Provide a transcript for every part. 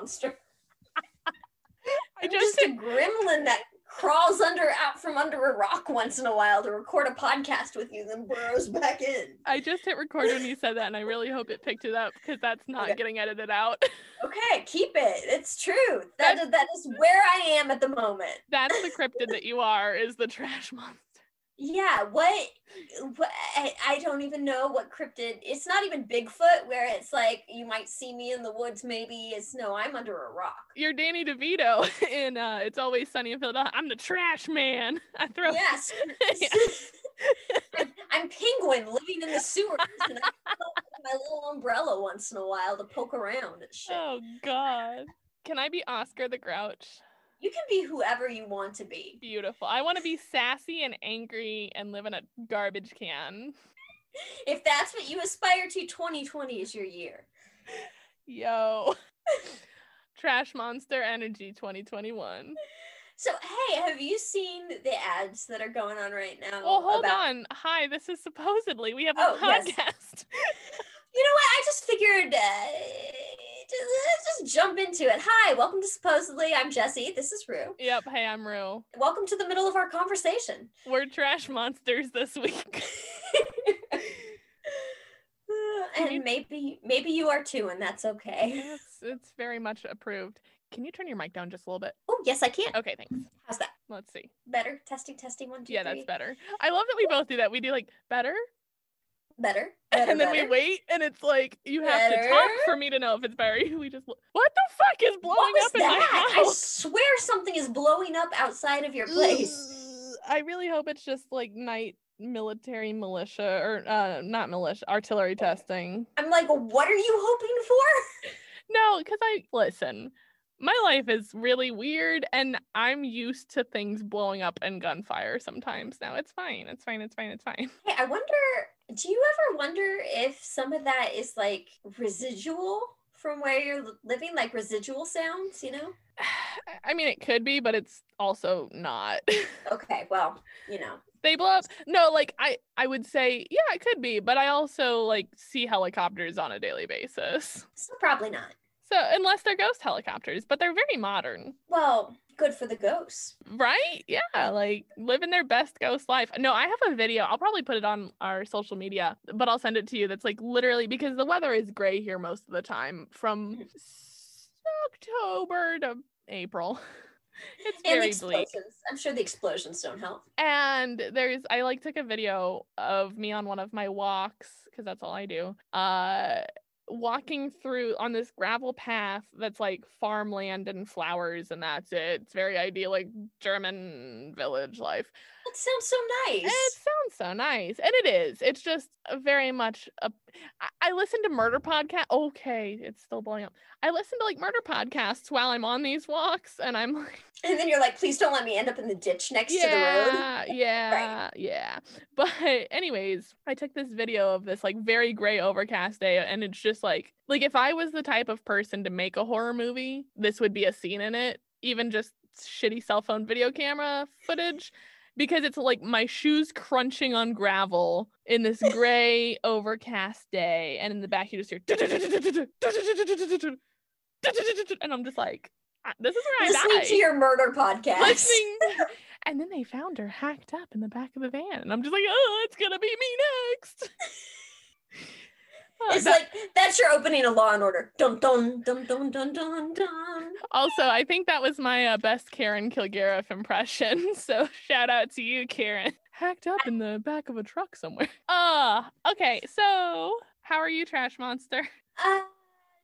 monster. I just just a gremlin that crawls under out from under a rock once in a while to record a podcast with you, then burrows back in. I just hit record when you said that, and I really hope it picked it up because that's not Okay. getting edited out. Okay, keep it. It's true. That is, that is where I am at the moment. That's the cryptid that you are, is the trash monster. Yeah, what, what I, I don't even know what cryptid. It's not even Bigfoot where it's like you might see me in the woods maybe. It's no, I'm under a rock. You're Danny DeVito in uh, It's Always Sunny in Philadelphia. I'm the trash man. I throw. Yes. I'm, I'm penguin living in the sewers and I my little umbrella once in a while to poke around and shit. Oh God. Can I be Oscar the Grouch? You can be whoever you want to be. Beautiful. I want to be sassy and angry and live in a garbage can. If that's what you aspire to, 2020 is your year. Yo. Trash Monster Energy 2021. So, hey, have you seen the ads that are going on right now? Well, hold about- on. Hi, this is supposedly we have a Oh, yes. podcast. You know what? I just figured uh, just, let's just jump into it. Hi, welcome to Supposedly. I'm Jesse. This is Rue. yep. Hey, I'm Rue. Welcome to the middle of our conversation. We're trash monsters this week. And maybe maybe you are too, and that's okay. it's it's very much approved. Can you turn your mic down just a little bit? Oh, yes, I can. Okay, thanks. How's that? Let's see. Better? Testing, testing, one, two, Yeah, three. that's better. I love that we both do that. We do like better, Better. Better. and then better. we wait, and it's like you have to talk for me to know if it's better. We just what the fuck is blowing up in that? my I swear something is blowing up outside of your place. I really hope it's just like night military militia or uh not militia artillery testing. I'm like, what are you hoping for? No, because I listen. My life is really weird, and I'm used to things blowing up and gunfire sometimes. Now it's fine. It's fine. It's fine. It's fine. Hey, I wonder, do you ever wonder if some of that is like residual from where you're living, like residual sounds, you know? I mean, it could be, but it's also not. Okay, well, you know. they blow up. No, like I, I would say, yeah, it could be, but I also like see helicopters on a daily basis. So probably not. So unless they're ghost helicopters, but they're very modern. Well, good for the ghosts. Right? Yeah, like living their best ghost life. No, I have a video. I'll probably put it on our social media, but I'll send it to you. That's like literally because the weather is gray here most of the time from Mhm. October to April. It's very bleak. I'm sure the explosions don't help. And there's I like took a video of me on one of my walks because that's all I do. Uh walking through on this gravel path that's like farmland and flowers and that's it. It's very idyllic German village life. That sounds so nice. It sounds so nice. And it is. It's just uh, very much a I, I listen to murder podcast. Okay, it's still blowing up. I listen to like murder podcasts while I'm on these walks and I'm like and then you're like, please don't let me end up in the ditch next to the road. yeah, yeah, yeah. But anyways, I took this video of this like very gray overcast day and it's just like like if I was the type of person to make a horror movie, this would be a scene in it, even just shitty cell phone video camera footage because it's like my shoes crunching on gravel in this gray overcast day and in the back you just hear and I'm just like "Ah, this is where I Listening to your murder podcast. listening. and then they found her hacked up in the back of the van. And I'm just like, oh, it's going to be me next. Uh, It's that- like that's your opening of Law and Order. Dun dun dun dun dun dun dun. also, I think that was my uh, best Karen Kilgariff impression. So shout out to you, Karen. Hacked up in the back of a truck somewhere. Ah, okay. So how are you, Trash Monster? Uh,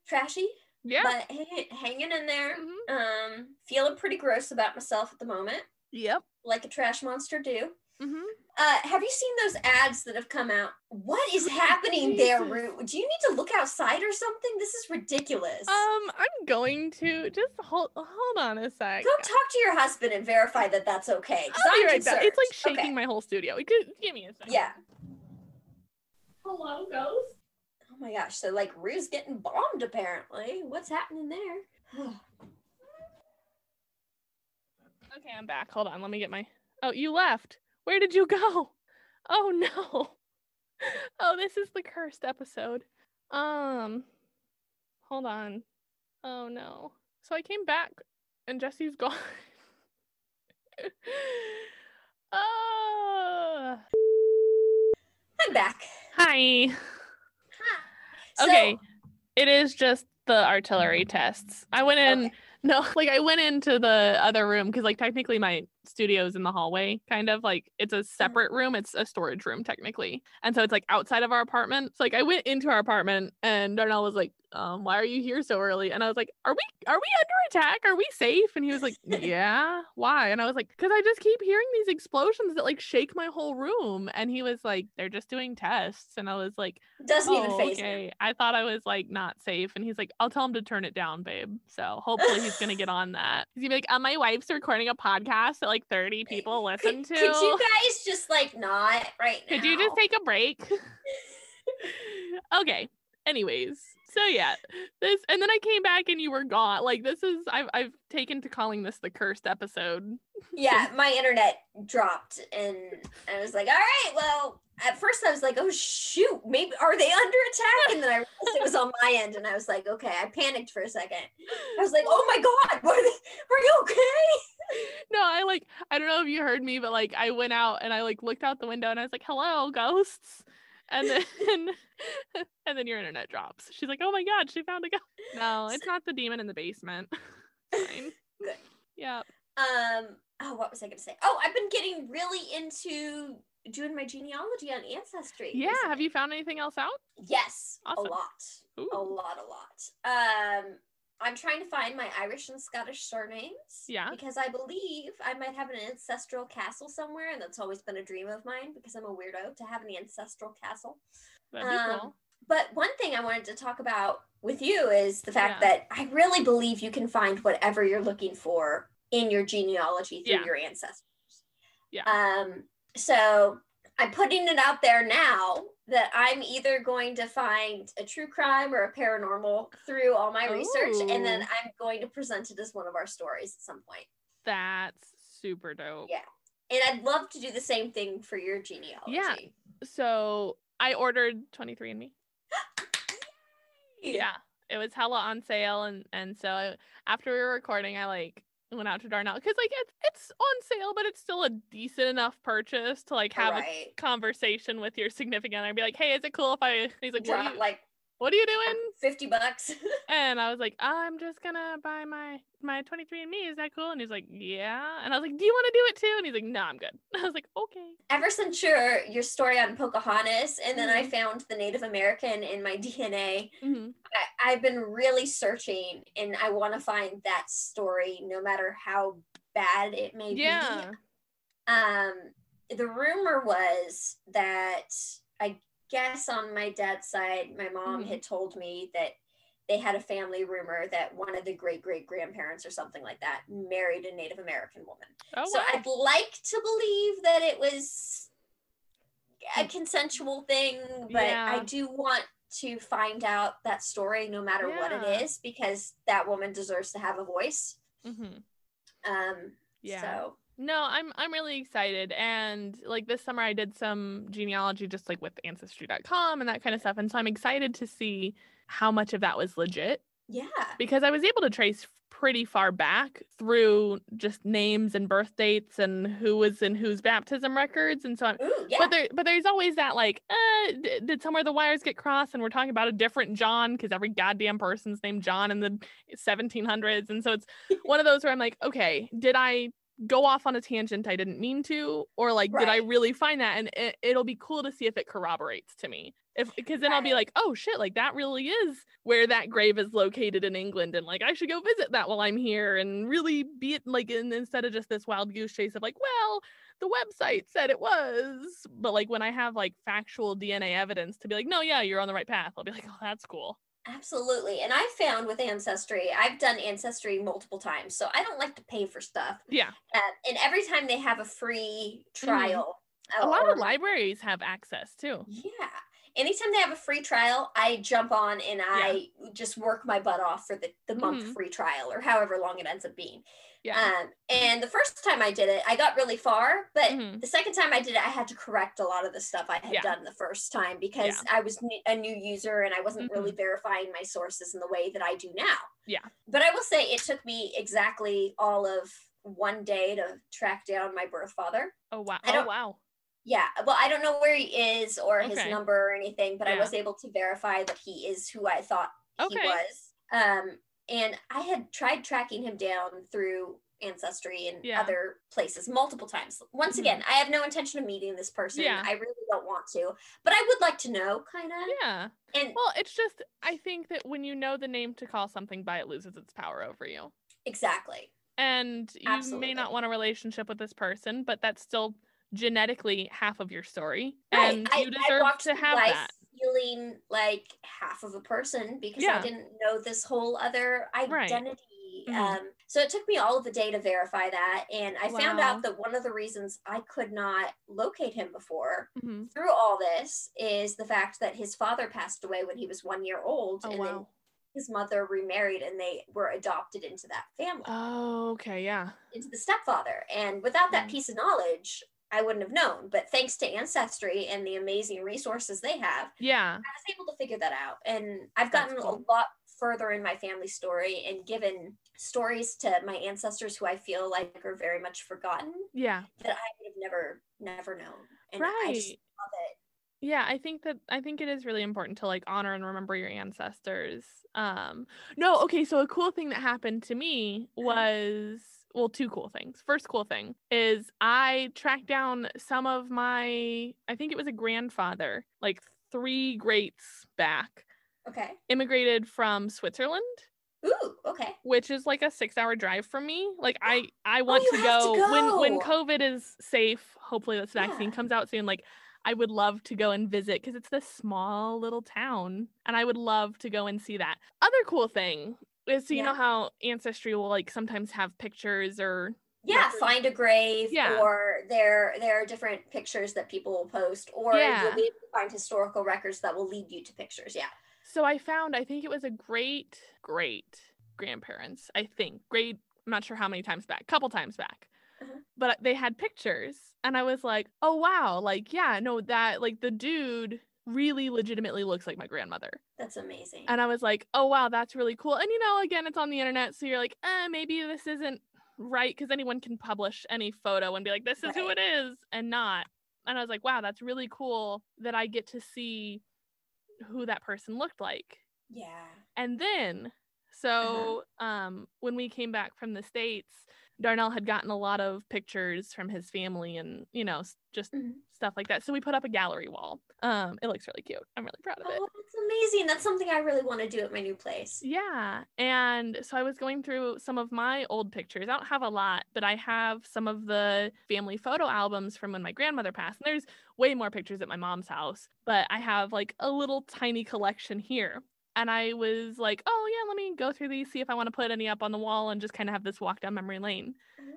trashy, Yeah. but hang- hanging in there. Mhm. Um, feeling pretty gross about myself at the moment, Yep. like a trash monster do. Hmm Uh, have you seen those ads that have come out? What is happening there, Jesus. Root? Do you need to look outside or something? This is ridiculous. Um, I'm going to just hold hold on a sec. Go talk to your husband and verify that that's okay. I'll I'm right back. It's like shaking Okay. my whole studio. Give, give me a second. Yeah. Hello, ghost. Oh my gosh. So like Rue's getting bombed apparently. What's happening there? Okay, I'm back. Hold on. Let me get my. Oh, you left. Where did you go? Oh no. Oh, this is the cursed episode. Um, hold on. Oh no. So I came back and Jesse's gone. uh, I'm back. hi. So- Okay. It is just the artillery tests. I went in Okay. no, like I went into the other room because like technically my studio's in the hallway, kind of like it's a separate room. It's a storage room technically. And so it's like outside of our apartment. So like I went into our apartment and Darnell was like, um, why are you here so early? And I was like, Are we are we under attack? Are we safe? And he was like, Yeah, why? And I was like, Because I just keep hearing these explosions that like shake my whole room. And he was like, They're just doing tests. And I was like, Doesn't even Oh, phase me. okay. I thought I was like not safe. And he's like, I'll tell him to turn it down, babe. So hopefully he's gonna get on that. He's gonna be like, uh, my wife's recording a podcast that like 30 people listen to. could you guys just like not right now? Could you just take a break? okay. Anyways, so yeah, this and then I came back and you were gone. Like this is I've I've taken to calling this the cursed episode. yeah, my internet dropped and I was like, all right, well, at first I was like, oh shoot, maybe are they under attack? And then I realized it was on my end and I was like, okay, I panicked for a second. I was like, oh my god, what are, they, are you okay? No, I like I don't know if you heard me, but like I went out and I like looked out the window and I was like, "Hello, ghosts." And then and then your internet drops. She's like, "Oh my god, she found a ghost." No, it's not the demon in the basement. Fine. Good. Yeah. Um, oh, what was I gonna say? Oh, I've been getting really into doing my genealogy on Ancestry. Yeah, have you found anything else out? Yes, Awesome. a lot. a lot, a lot. Um, I'm trying to find my Irish and Scottish surnames. Yeah. Because I believe I might have an ancestral castle somewhere, and that's always been a dream of mine because I'm a weirdo to have an ancestral castle. That'd be Um, cool. But one thing I wanted to talk about with you is the fact Yeah. that I really believe you can find whatever you're looking for in your genealogy through Yeah. your ancestors. Yeah. Um, so I'm putting it out there now that I'm either going to find a true crime or a paranormal through all my research, and then oh. I'm going to present it as one of our stories at some point. That's super dope. Yeah. And I'd love to do the same thing for your genealogy. Yeah. So I ordered 23andMe. Yeah. It was hella on sale and and so I, after we were recording I like went out to Darnell because like it's it's on sale but it's still a decent enough purchase to like have a conversation with your significant other and be like, hey, is it cool if I? and He's like, Drop you, like what are you doing? 50 bucks. And I was like, I'm just gonna buy my my 23andMe. Is that cool? And he's like, yeah. And I was like, do you want to do it too? And he's like, no, I'm good. I was like, okay. Ever since your your story on Pocahontas, and then I Mhm. found the Native American in my DNA, Mhm. I, I've been really searching, and I want to find that story, no matter how bad it may Yeah. be. Um, the rumor was that I guess on my dad's side, my mom Mhm. had told me that they had a family rumor that one of the great great grandparents or something like that married a Native American woman. Oh, So wow. I'd like to believe that it was a consensual thing, but I do want to find out that story no matter what it is because that woman deserves to have a voice. Mhm. Um Yeah. so No, I'm I'm really excited. And like this summer I did some genealogy just like with ancestry.com and that kind of stuff. And so I'm excited to see how much of that was legit yeah. because I was able to trace pretty far back through just names and birth dates and who was in whose baptism records. And so I'm Ooh, yeah. but there but there's always that like uh d- did somewhere the wires get crossed and we're talking about a different john because every goddamn person's named john in the 1700s and so it's one of those where i'm like okay did i go off on a tangent i didn't mean to or like did i really find that? And it, it'll be cool to see if it corroborates to me. If because then i'll be like oh shit like that really is where that grave is located in england and like i should go visit that while i'm here and really be it like in, instead of just this wild goose chase of like well the website said it was but like when i have like factual dna evidence to be like no yeah you're on the right path i'll be like oh that's cool Absolutely. And I found with Ancestry, I've done Ancestry multiple times. So I don't like to pay for stuff. yeah Um, and every time they have a free trial, Mm-hmm. a lot of libraries have access too Yeah. Anytime they have a free trial, I jump on and I just work my butt off for the, the month Mhm. free trial or however long it ends up being. Yeah. Um, and the first time I did it, I got really far, but Mhm. the second time I did it, I had to correct a lot of the stuff I had Yeah. done the first time because I was new, a new user and I wasn't really verifying my sources in the way that I do now. Mm-hmm. Yeah. But I will say it took me exactly all of one day to track down my birth father. Oh wow. I Oh wow. Yeah, well, I don't know where he is or his number or anything, but I was able to verify that he is who I thought he was. Um, and I had tried tracking him down through Ancestry and Yeah. other places multiple times. Once Mhm. again, I have no intention of meeting this person. Yeah. I really don't want to, but I would like to know, kind of. Yeah. And Well, it's just I think that when you know the name to call something by, it loses its power over you. exactly, And you Absolutely. may not want a relationship with this person, but that's still genetically half of your story. right. And I, you I deserve walked to have life that. Feeling like half of a person because Yeah. I didn't know this whole other Right. identity. Mhm. Um, so it took me all of the day to verify that, and I found out that one of the reasons I could not locate him before Mhm. through all this is the fact that his father passed away when he was one year old, Oh and then his mother remarried, and they were adopted into that family, Oh, okay, yeah. into the stepfather. And without that Mm. piece of knowledge, I wouldn't have known. But thanks to Ancestry and the amazing resources they have, Yeah. I was able to figure that out. And I've gotten cool. a lot further in my family story and given stories to my ancestors who I feel like are very much forgotten Yeah. that I would have never, never known. And I right. just love it. Yeah, I think that I think it is really important to like honor and remember your ancestors. Um no, okay, so a cool thing that happened to me Uh-huh. was well, two cool things. First cool thing is I tracked down some of my I think it was a grandfather, like three greats back, Okay. immigrated from Switzerland, Ooh, okay. which is like a 6-hour drive from me. Like I I oh, want you to go, to when when. COVID is safe, hopefully this vaccine Yeah. comes out soon like I would love to go and visit because it's this small little town and I would love to go and see that. Other cool thing so you know how Ancestry will like sometimes have pictures or Yeah, find a grave, Yeah. or there there are different pictures that people will post, or Yeah. you'll be able to find historical records that will lead you to pictures. Yeah. so I found I think it was a great great grandparents, I think. Great I'm not sure how many times back, couple times back. Uh-huh. But they had pictures and I was like, "Oh wow, like yeah, no that like the dude really legitimately looks like my grandmother." That's amazing. And I was like, oh, wow, that's really cool. And, you know, again, it's on the internet. So you're like, eh, maybe this isn't right because anyone can publish any photo and be like, this is who it is and not. And I was like, wow, that's really cool that I get to see who that person looked like. yeah. And then, Uh-huh. so um, when we came back from the States, Darnell had gotten a lot of pictures from his family and, you know, just Mhm. stuff like that. So we put up a gallery wall. Um, it looks really cute. I'm really proud of it. Oh, that's amazing. That's something I really want to do at my new place. Yeah. And so I was going through some of my old pictures. I don't have a lot, but I have some of the family photo albums from when my grandmother passed. And there's way more pictures at my mom's house, but I have like a little tiny collection here. And I was like, oh, yeah, let me go through these, see if I want to put any up on the wall and just kind of have this walk down memory lane. Mhm.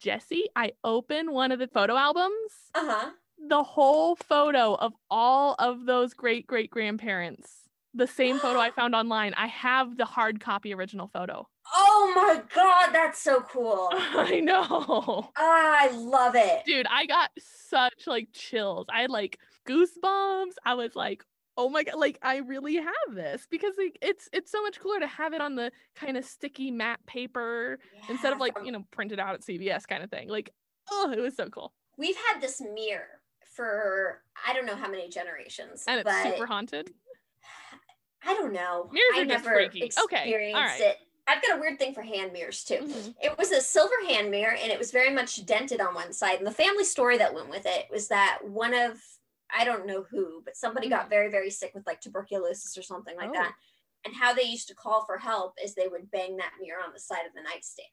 Jesse, I open one of the photo albums, Uh huh. the whole photo of all of those great great grandparents. The same photo I found online. I have the hard copy original photo. Oh my god, that's so cool. I know. I love it. Dude, I got such like chills. I had like goosebumps. I was like, "Oh my god, like I really have this." Because like it's it's so much cooler to have it on the kind of sticky matte paper instead of like, you know, printed out at CVS kind of thing. Like, oh, it was so cool. we've had this mirror for I don't know how many generations, And it's super haunted. I don't know. Mirrors I are just never freaky. Okay, all experienced right. it. I've got a weird thing for hand mirrors too. Mhm. It was a silver hand mirror and it was very much dented on one side. And the family story that went with it was that one of I don't know who, but somebody got very, very sick with like tuberculosis or something like Oh. that. And how they used to call for help is they would bang that mirror on the side of the nightstand.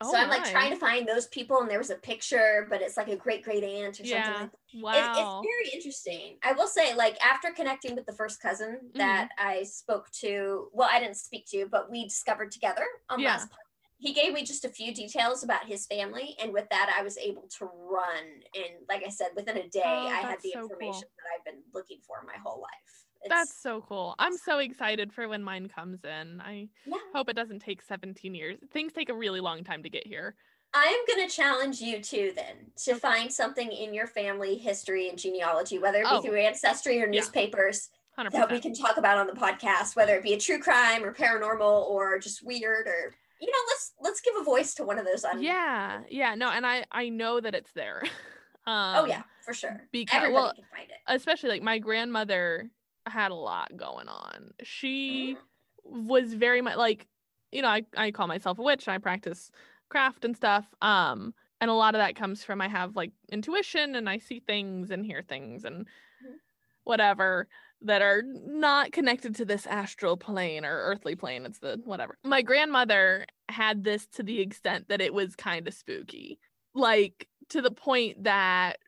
Oh so I'm like trying to find those people, and there was a picture, but it's like a great great aunt or something like that. It- Wow. it's very interesting. I will say, like after connecting with the first cousin Mm-hmm. that I spoke to, well, I didn't speak to, but we discovered together on Yeah. last. podcast, He gave me just a few details about his family, and with that, I was able to run. And like I said, within a day, Oh, I had the so cool. information that I've been looking for my whole life. It's, That's so cool. I'm so excited for when mine comes in. I yeah. hope it doesn't take 17 years. Things take a really long time to get here. I am going to challenge you too, then, to find something in your family history and genealogy, whether it be Oh. through ancestry or Yeah. newspapers, Hundred that we can talk about on the podcast, whether it be a true crime or paranormal or just weird or you know, let's let's give a voice to one of those. Un- Yeah, yeah, no, and I I know that it's there. um, Oh yeah, for sure. because- Everybody well, can find it. especially like my grandmother had a lot going on. Mm-hmm. She was very much like, you know, I, I call myself a witch I practice craft and stuff. Um, and a lot of that comes from I have like intuition and I see things and hear things and Mhm. whatever that are not connected to this astral plane or earthly plane. It's the whatever. My grandmother had this to the extent that it was kind of spooky. Like to the point that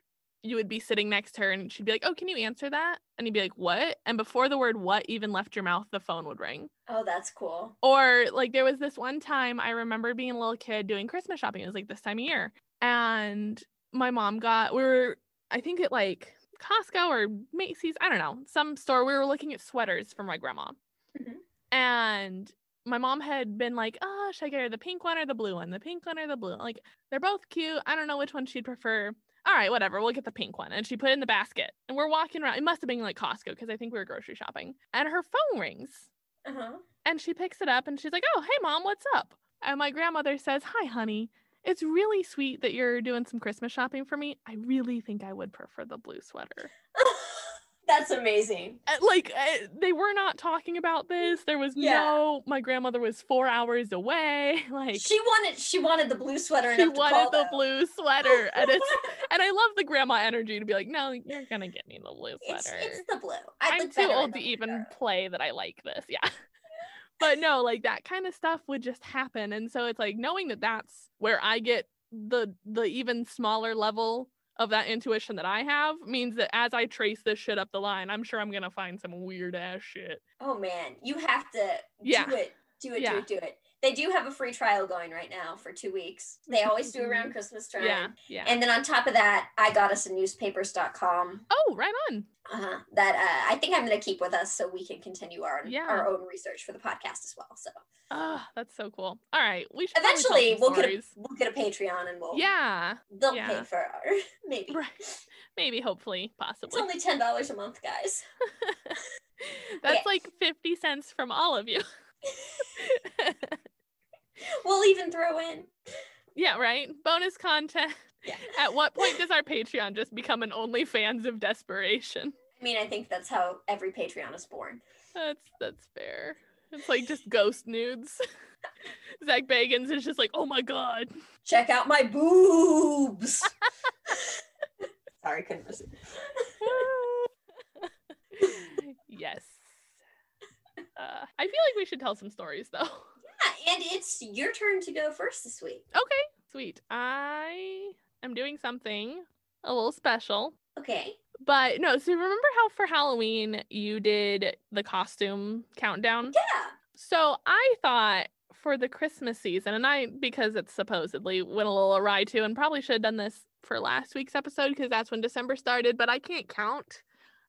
you would be sitting next to her and she'd be like, Oh, can you answer that? And you'd be like, What? And before the word what even left your mouth, the phone would ring. Oh, that's cool. Or like there was this one time I remember being a little kid doing Christmas shopping. It was like this time of year. And my mom got we were I think it like Costco or Macy's, I don't know, some store. We were looking at sweaters for my grandma. Mhm. And my mom had been like, Oh, should I get her the pink one or the blue one? The pink one or the blue one? Like they're both cute. I don't know which one she'd prefer. All right, whatever. We'll get the pink one. And she put it in the basket. And we're walking around. It must have been like Costco because I think we were grocery shopping. And her phone rings. Uh-huh. And she picks it up and she's like, Oh, hey, mom, what's up? And my grandmother says, Hi, honey. It's really sweet that you're doing some Christmas shopping for me. I really think I would prefer the blue sweater. that's amazing. Uh, Like, uh, they were not talking about this. There was Yeah. no, my grandmother was four hours away. Like, She wanted she wanted the blue sweater she wanted the though. blue sweater. And it's, and I love the grandma energy to be like, No, you're going to get me the blue sweater. it's the blue. I I'm too old to even play that I like this. Yeah. But no, like that kind of stuff would just happen. And so it's like knowing that that's where I get the the even smaller level of that intuition that I have means that as I trace this shit up the line, I'm sure I'm going to find some weird ass shit. Oh man, you have to Yeah. do it. Do it, do it, do it. They do have a free trial going right now for two weeks. They always do around Christmas time. Yeah. Yeah. And then on top of that, I got us a newspapers.com oh, right on. uh, huh. that uh, I think I'm going to keep with us so we can continue our, Yeah. our own research for the podcast as well. So Ah, that's so cool. All right. We should eventually we'll get, a, we'll get a Patreon and we'll, Yeah. they'll yeah. pay for our, maybe. Right. Maybe, hopefully, possibly It's only $10 a month, guys. That's Okay. like 50 cents from all of you. Even throw in. Yeah, right. Bonus content. Yeah. At what point does our Patreon just become an OnlyFans of desperation? I mean, I think that's how every Patreon is born. That's that's fair. It's like just ghost nudes. Zak Bagans is just like, oh my god. Check out my boobs. Sorry, couldn't resist. yes. Uh, I feel like we should tell some stories though. And it's your turn to go first this week. Okay, sweet. I am doing something a little special. Okay. But no, so remember how for Halloween you did the costume countdown? Yeah. So I thought for the Christmas season, and I, because it's supposedly went a little awry too, and probably should have done this for last week's episode because that's when December started, but I can't count.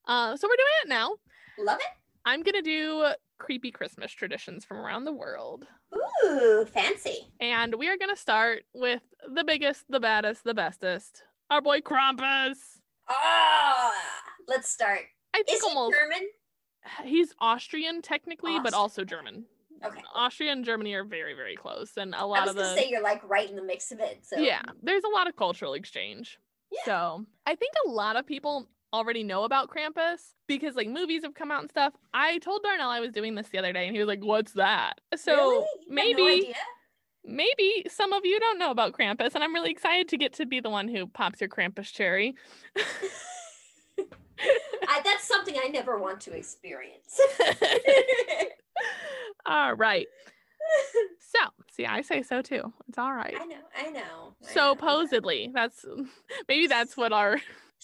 Uh, so we're doing it now. Love it. I'm going to do creepy Christmas traditions from around the world. Ooh, fancy. And we are going to start with the biggest, the baddest, the bestest, our boy Krampus. Ah, let's start. I think Is he almost German? he's Austrian technically, but also German. Okay. Austria and Germany are very, very close, and a lot I was of the say you're like right in the mix of it. So yeah, there's a lot of cultural exchange. Yeah. So I think a lot of people already know about Krampus because like movies have come out and stuff. I told Darnell I was doing this the other day, and he was like, "What's that?" So Really? Maybe no maybe some of you don't know about Krampus, and I'm really excited to get to be the one who pops your Krampus cherry. I, that's something I never want to experience. all right. So, see, I say so too. It's all right. I know, I know. I know. Supposedly, that's maybe that's what our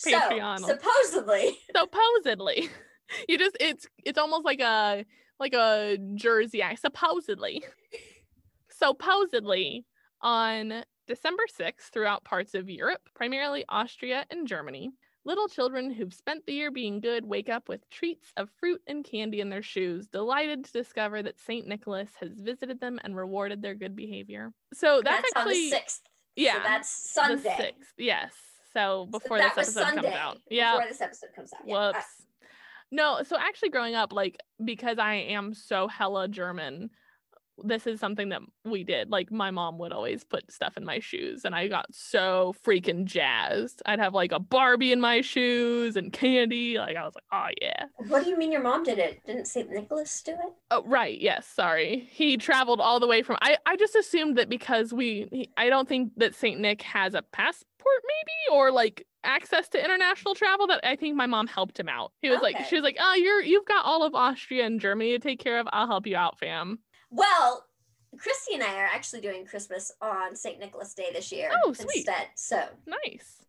Patreon will- supposedly, supposedly. You just it's it's almost like a like a Jersey act. Supposedly. Supposedly on December 6th throughout parts of Europe, primarily Austria and Germany, little children who've spent the year being good wake up with treats of fruit and candy in their shoes, delighted to discover that St. Nicholas has visited them and rewarded their good behavior. So that's, that's, on the actually sixth. Yeah. So that's the Sunday. sixth. Yes. So before this episode Sunday. comes out. Yeah. Before this episode comes out. Yeah. Whoops. No, so actually growing up, like because I am so hella German, this is something that we did. Like my mom would always put stuff in my shoes and I got so freaking jazzed. I'd have like a Barbie in my shoes and candy. Like I was like, oh yeah. What do you mean your mom did it? Didn't St. Nicholas do it? Oh right, yes, sorry. He traveled all the way from I I just assumed that because we he, I don't think that St. Nick has a passport maybe or like access to international travel that I think my mom helped him out. He was like she was like, "Oh, you're you've got all of Austria and Germany to take care of. I'll help you out, fam." Well, Christy and I are actually doing Christmas on St. Nicholas Day this year Oh, sweet. instead. So Nice.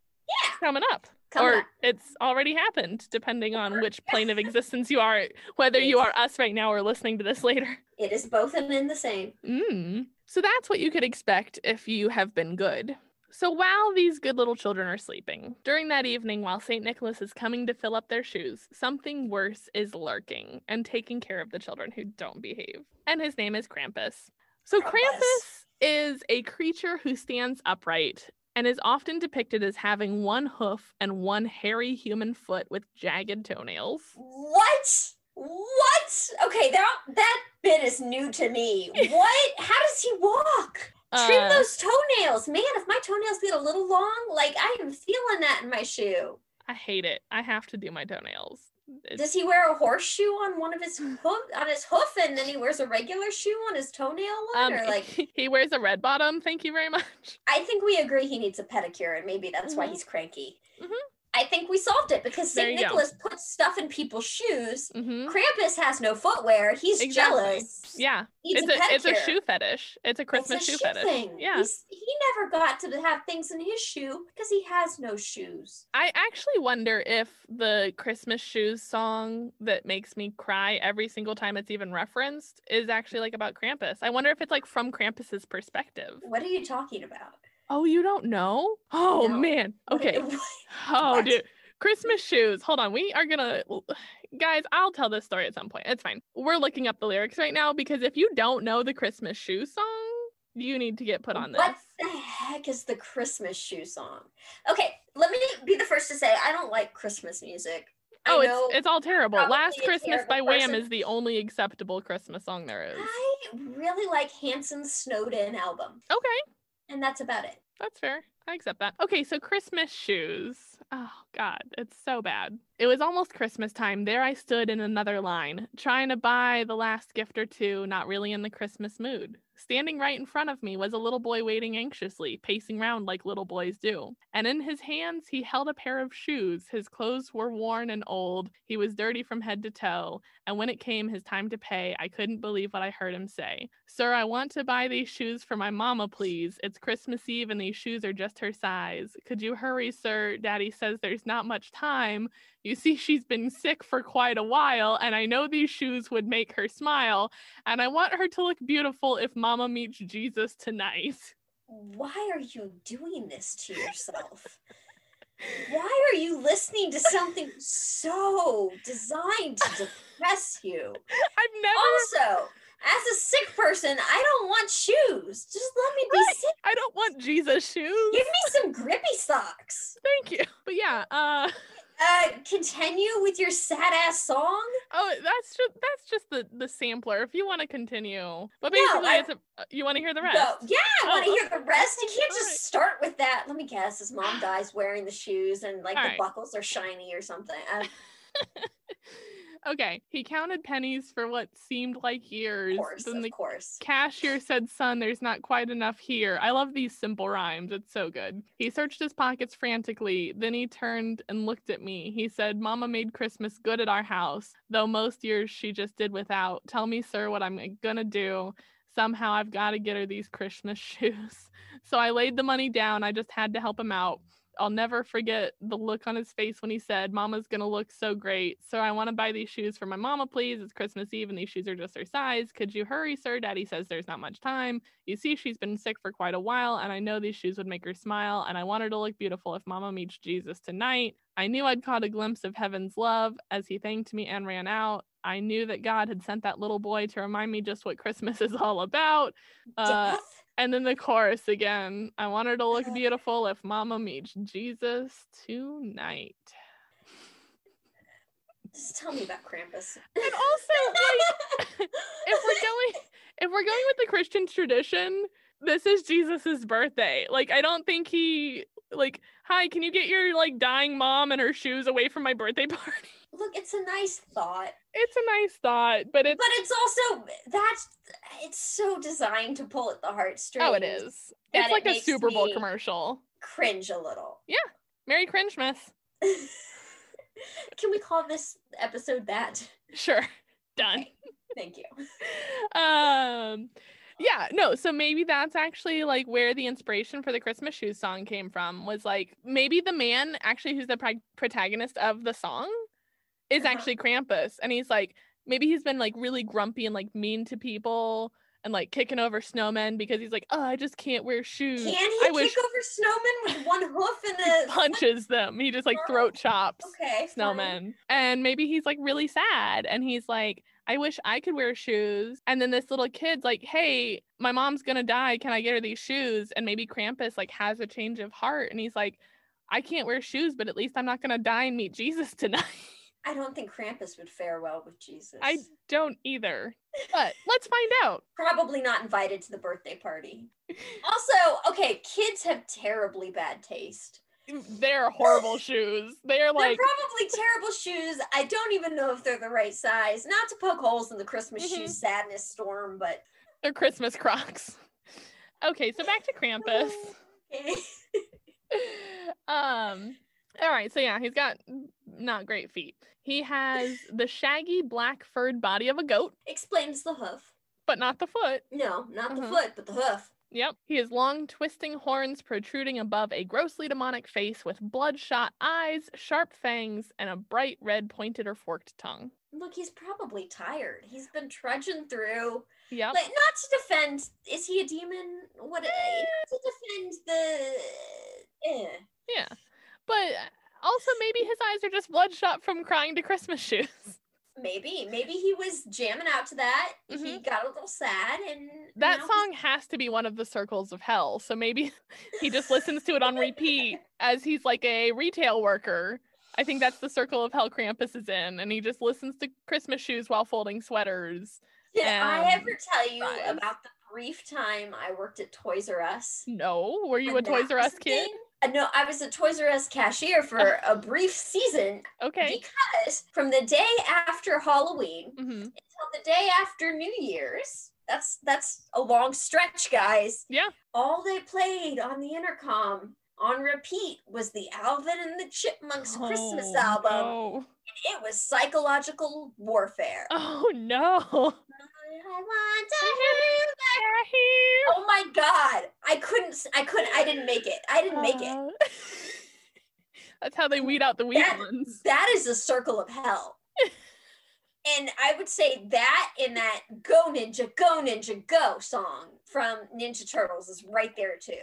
Yeah. Coming up. coming or up. it's already happened depending on which plane of existence you are, whether you are us right now or listening to this later. It is both and in the same. Mm. So that's what you could expect if you have been good. So while these good little children are sleeping, during that evening while St. Nicholas is coming to fill up their shoes, something worse is lurking and taking care of the children who don't behave. And his name is Krampus. So Krampus. Krampus is a creature who stands upright and is often depicted as having one hoof and one hairy human foot with jagged toenails. What? What? Okay, that that bit is new to me. What? How does he walk? Trim Uh, those toenails, man. If my toenails get a little long, like I am feeling that in my shoe. I hate it. I have to do my toenails. It's- Does he wear a horseshoe on one of his hoof on his hoof, and then he wears a regular shoe on his toenail one, Um, or like? he wears a red bottom. Thank you very much. I think we agree he needs a pedicure, and maybe that's why Mhm. he's cranky. Mhm. I think we solved it because St. you go. Nicholas puts stuff in people's shoes. hmm Krampus has no footwear. He's Exactly. jealous. Yeah, it's a, it's a shoe fetish. It's a Christmas it's a shoe, shoe fetish. thing. Yeah, He's, he never got to have things in his shoe because he has no shoes. I actually wonder if the Christmas shoes song that makes me cry every single time it's even referenced is actually like about Krampus. I wonder if it's like from Krampus's perspective. What are you talking about? Oh, you don't know? Oh No. man. Okay. Oh, dude. Christmas shoes. Hold on. We are gonna, guys. I'll tell this story at some point. It's fine. We're looking up the lyrics right now because if you don't know the Christmas shoe song, you need to get put on this. What the heck is the Christmas shoe song? Okay, let me be the first to say I don't like Christmas music. Oh, it's it's all terrible. Last Christmas by terrible Wham person. is the only acceptable Christmas song there is. I really like Hanson's Snowed In album, Okay, and that's about it. that's fair. I accept that. Okay, so Christmas shoes. Oh God, it's so bad. It was almost Christmas time. There I stood in another line, trying to buy the last gift or two, not really in the Christmas mood. Standing right in front of me was a little boy waiting anxiously, pacing round like little boys do. And in his hands, he held a pair of shoes. His clothes were worn and old. He was dirty from head to toe. And when it came his time to pay, I couldn't believe what I heard him say. Sir, I want to buy these shoes for my mama, please. It's Christmas Eve and these shoes are just her size. Could you hurry, sir? Daddy says there's not much time. You see, she's been sick for quite a while, and I know these shoes would make her smile. And I want her to look beautiful if mama meets Jesus tonight. Why are you doing this to yourself? Why are you listening to something so designed to depress you? I've never, Also, as a sick person, I don't want shoes. Just let me be Right. sick. I don't want Jesus shoes. Give me some grippy socks. Thank you. But yeah, uh, Uh, continue with your sad ass song. oh, that's just that's just the the sampler. If you want to continue, but No, basically, I- it's a, uh, you want to hear the rest. Go. Yeah, I want to Oh, hear the rest. You can't just start with that. Let me guess. His mom dies wearing the shoes and like the Alright. buckles are shiny or something. Uh, okay, he counted pennies for what seemed like years. of course, then of the course. cashier said, Son, there's not quite enough here. I love these simple rhymes. It's so good. He searched his pockets frantically. Then he turned and looked at me. He said, Mama made Christmas good at our house, though most years she just did without. Tell me, sir, what I'm eh, gonna do. Somehow I've got to get her these Christmas shoes. So I laid the money down. I just had to help him out. I'll never forget the look on his face when he said, Mama's gonna look so great. So I want to buy these shoes for my mama, please. It's Christmas Eve and these shoes are just her size. Could you hurry, sir? Daddy says there's not much time. You see, she's been sick for quite a while, and I know these shoes would make her smile, and I want her to look beautiful if Mama meets Jesus tonight. I knew I'd caught a glimpse of heaven's love as he thanked me and ran out. I knew that God had sent that little boy to remind me just what Christmas is all about. Uh, Death? And then the chorus again. I want her to look beautiful if mama meets Jesus tonight. Just tell me about Krampus. And also, like, if we're going if we're going with the Christian tradition, this is Jesus's birthday. Like, I don't think he like, hi, can you get your like dying mom and her shoes away from my birthday party? Look, it's a nice thought. It's a nice thought, but it's But it's also that's it's so designed to pull at the heartstrings. oh, it is. It's it like a Super Bowl commercial. Cringe a little. Yeah. Merry Cringemas. Can we call this episode that? Sure. Done. Okay, Thank you. um yeah no so maybe that's actually like where the inspiration for the christmas shoes song came from was like maybe the man actually who's the pro- protagonist of the song is Uh-huh. actually krampus and he's like maybe he's been like really grumpy and like mean to people and like kicking over snowmen because he's like oh i just can't wear shoes Can he I kick wish- over snowmen with one hoof and a punches them he just like throat chops Okay, fine. snowmen. And maybe he's like really sad and he's like, I wish I could wear shoes. And then this little kid's like, Hey, my mom's gonna die. Can I get her these shoes? And maybe Krampus like has a change of heart and he's like, I can't wear shoes, but at least I'm not gonna die and meet Jesus tonight. I don't think Krampus would fare well with Jesus. I don't either. But let's find out. probably not invited to the birthday party. Also, okay, kids have terribly bad taste. They're horrible shoes. They're like they're probably terrible shoes. I don't even know if they're the right size. Not to poke holes in the Christmas Mhm. shoes sadness storm, but they're Christmas crocs. Okay, so back to Krampus. um all right so yeah he's got not great feet he has the shaggy black furred body of a goat explains the hoof. but not the foot No, not the Mhm. foot, but the hoof. yep he has long twisting horns protruding above a grossly demonic face with bloodshot eyes sharp fangs and a bright red pointed or forked tongue Look, he's probably tired. He's been trudging through. yep Like, not to defend. Is he a demon? What? eh, Not to defend the. Eh. yeah but also maybe his eyes are just bloodshot from crying to christmas shoes Maybe, maybe he was jamming out to that. He Mhm. got a little sad, and that now song has to be one of the circles of hell so maybe he just listens to it on repeat as he's like a retail worker. I think that's the circle of hell Krampus is in, and he just listens to Christmas shoes while folding sweaters. Did I ever tell you about the brief time I worked at Toys R Us? No, were you a Toys R Us kid? Uh, no, I was a Toys R Us cashier for a brief season Okay. because from the day after Halloween hmm until the day after New Year's. That's that's a long stretch, guys. Yeah. All they played on the intercom on repeat was the Alvin and the Chipmunks Christmas Oh, album. No. It was psychological warfare. Oh no. I want to hear. Oh my god! I couldn't. I couldn't. I didn't make it. I didn't make it. Uh, That's how they weed out the weak That- ones. That is a circle of hell. and I would say that in that "Go Ninja, Go Ninja, Go" song from Ninja Turtles is right there too.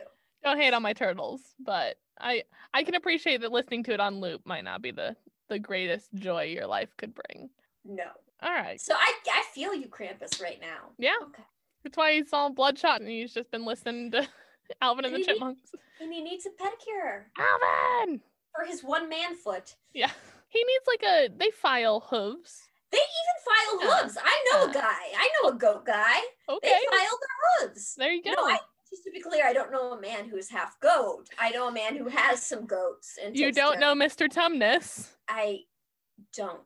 Don't hate on my turtles, but I I can appreciate that listening to it on loop might not be the the greatest joy your life could bring. No. All right. So I I feel you, Krampus, right now. Yeah. Okay. That's why he's all bloodshot and he's just been listening to Alvin and the Maybe. Chipmunks. And he needs a pedicure Alvin! for his one man foot. Yeah. He needs like a they file hooves. They even file hooves. I know a guy. I know a goat guy. Okay. They file their hooves. There you go. No, I, just to be clear, I don't know a man who's half goat. I know a man who has some goats. And you don't know Mr. Tumnus. I don't.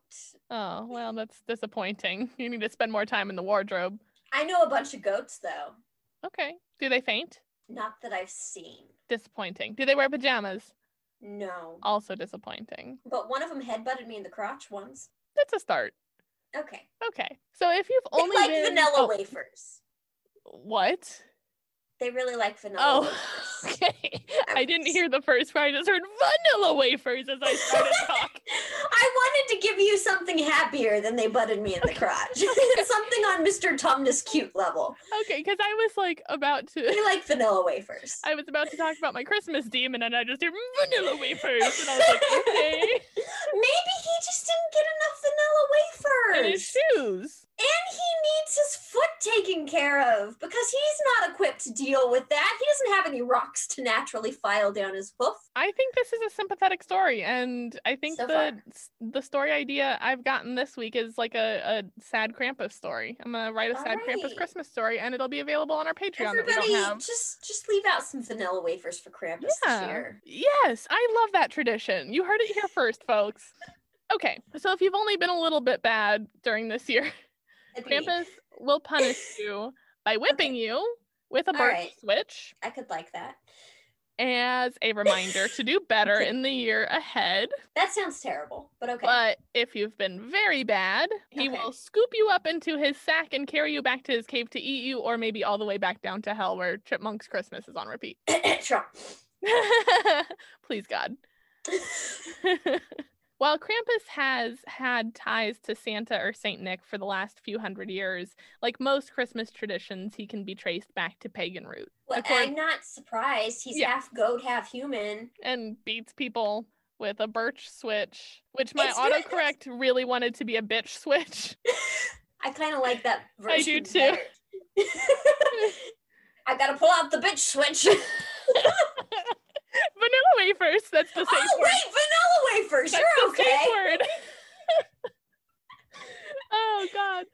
Oh, well, that's disappointing. You need to spend more time in the wardrobe. I know a bunch of goats though. Okay. Do they faint? Not that I've seen. Disappointing. Do they wear pajamas? No. Also disappointing. But one of them headbutted me in the crotch once. That's a start. Okay. Okay. So if you've They only like been vanilla oh, wafers. What? They really like vanilla Oh. Okay. I didn't hear the first part. I just heard vanilla wafers as I started talking. I wanted to give you something happier than they butted me in the crotch. something on Mr. Tumnus cute level. Okay, because I was like about to. They like vanilla wafers. I was about to talk about my Christmas demon, and I just hear vanilla wafers, and I was like, okay. Maybe he just didn't get enough vanilla And wafers. his shoes. And he needs his foot taken care of because he's not equipped to deal with that. He doesn't have any rocks to naturally file down his hoof. I think this is a sympathetic story, and I think So the far. the story idea I've gotten this week is like a, a sad Krampus story. I'm gonna write a sad Krampus Christmas story, and it'll be available on our Patreon Everybody, just just leave out some vanilla wafers for Krampus this year. Yes, I love that tradition. You heard it here first, folks. Okay, so if you've only been a little bit bad during this year, That'd be me. Krampus will punish you by whipping you with a birch Alright. switch I could like that. as a reminder to do better Okay. in the year ahead. That sounds terrible, but okay. But if you've been very bad, he Okay. will scoop you up into his sack and carry you back to his cave to eat you, or maybe all the way back down to hell where Chipmunk's Christmas is on repeat. Please, God. While Krampus has had ties to Santa or Saint Nick for the last few hundred years, like most Christmas traditions, he can be traced back to pagan roots Well, Accord- I'm not surprised. He's Yeah. half goat, half human. and beats people with a birch switch, which my It's autocorrect really wanted to be a bitch switch. I kind of like that version. I do too. I gotta pull out the bitch switch. Vanilla wafers, that's the safe oh word. wait, vanilla wafers. That's You're the safe okay. word. oh god.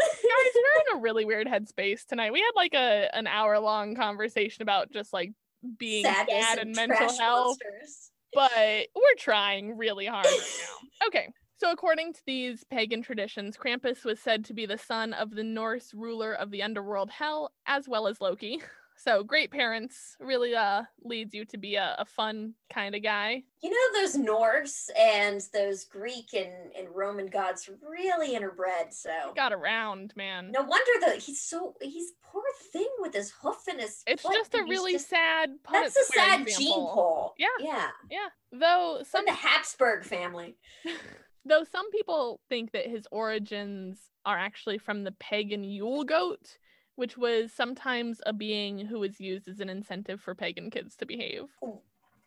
Guys, we're in a really weird headspace tonight. We had like a an hour long conversation about just like being Sadness sad and mental health, monsters. but we're trying really hard right now. Okay. So according to these pagan traditions, Krampus was said to be the son of the Norse ruler of the underworld Hell, as well as Loki. So great parents really uh leads you to be a, a fun kind of guy. You know those Norse and those Greek and, and Roman gods really interbred. So Got around, man. no wonder that he's so he's poor thing with his hoof and his. It's just a really just- sad That's a sad example. gene pool. Yeah. Yeah. Yeah. Though From some the Habsburg family. though some people think that his origins are actually from the pagan Yule goat, which was sometimes a being who was used as an incentive for pagan kids to behave.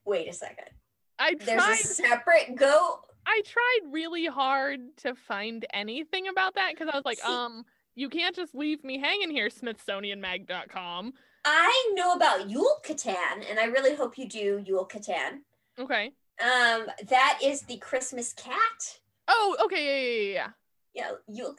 Wait a second. I tried, There's a separate goat. I tried really hard to find anything about that because I was like, um, you can't just leave me hanging here, smithsonianmag.com. I know about Yule Catan, and I really hope you do Yule Catan. Okay. Um, that is the Christmas cat. Oh, okay, yeah, yeah, yeah, yeah. Yeah, Yule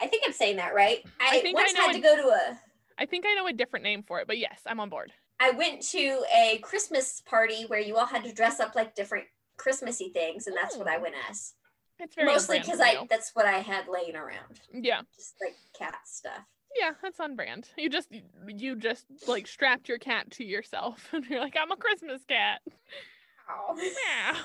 I think I'm saying that right. I, I I once know had to go to a. I think I know a different name for it, but yes, I'm on board. I went to a Christmas party where you all had to dress up like different Christmassy things, and that's what I went as. It's very Mostly because I that's what I had laying around, Yeah. just like cat stuff. Yeah, that's on brand. You just you just like strapped your cat to yourself and you're like, I'm a Christmas cat. Oh. Yeah.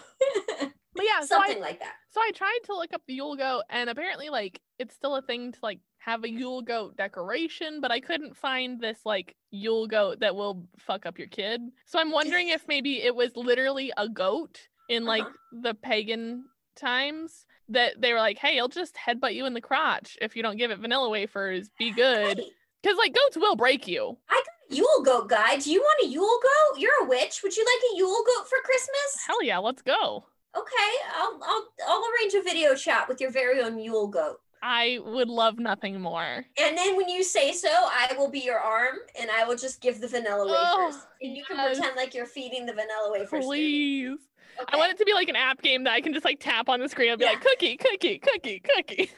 Yeah, so I, Something like that. so I tried to look up the Yule goat and apparently like it's still a thing to like have a Yule goat decoration, but I couldn't find this like Yule goat that will fuck up your kid. So I'm wondering if maybe it was literally a goat in like Uh-huh. the pagan times that they were like, "Hey, it'll just headbutt you in the crotch if you don't give it vanilla wafers. Be good." Because like goats will break you. I got a Yule goat guy. Do you want a Yule goat? You're a witch. Would you like a Yule goat for Christmas? Hell yeah, let's go. Okay, I'll I'll I'll arrange a video chat with your very own mule goat. I would love nothing more. And then when you say so, I will be your arm and I will just give the vanilla oh, wafers. Oh, and you can yes. pretend like you're feeding the vanilla wafers. Please. Okay. I want it to be like an app game that I can just like tap on the screen and be like cookie, cookie, cookie, cookie.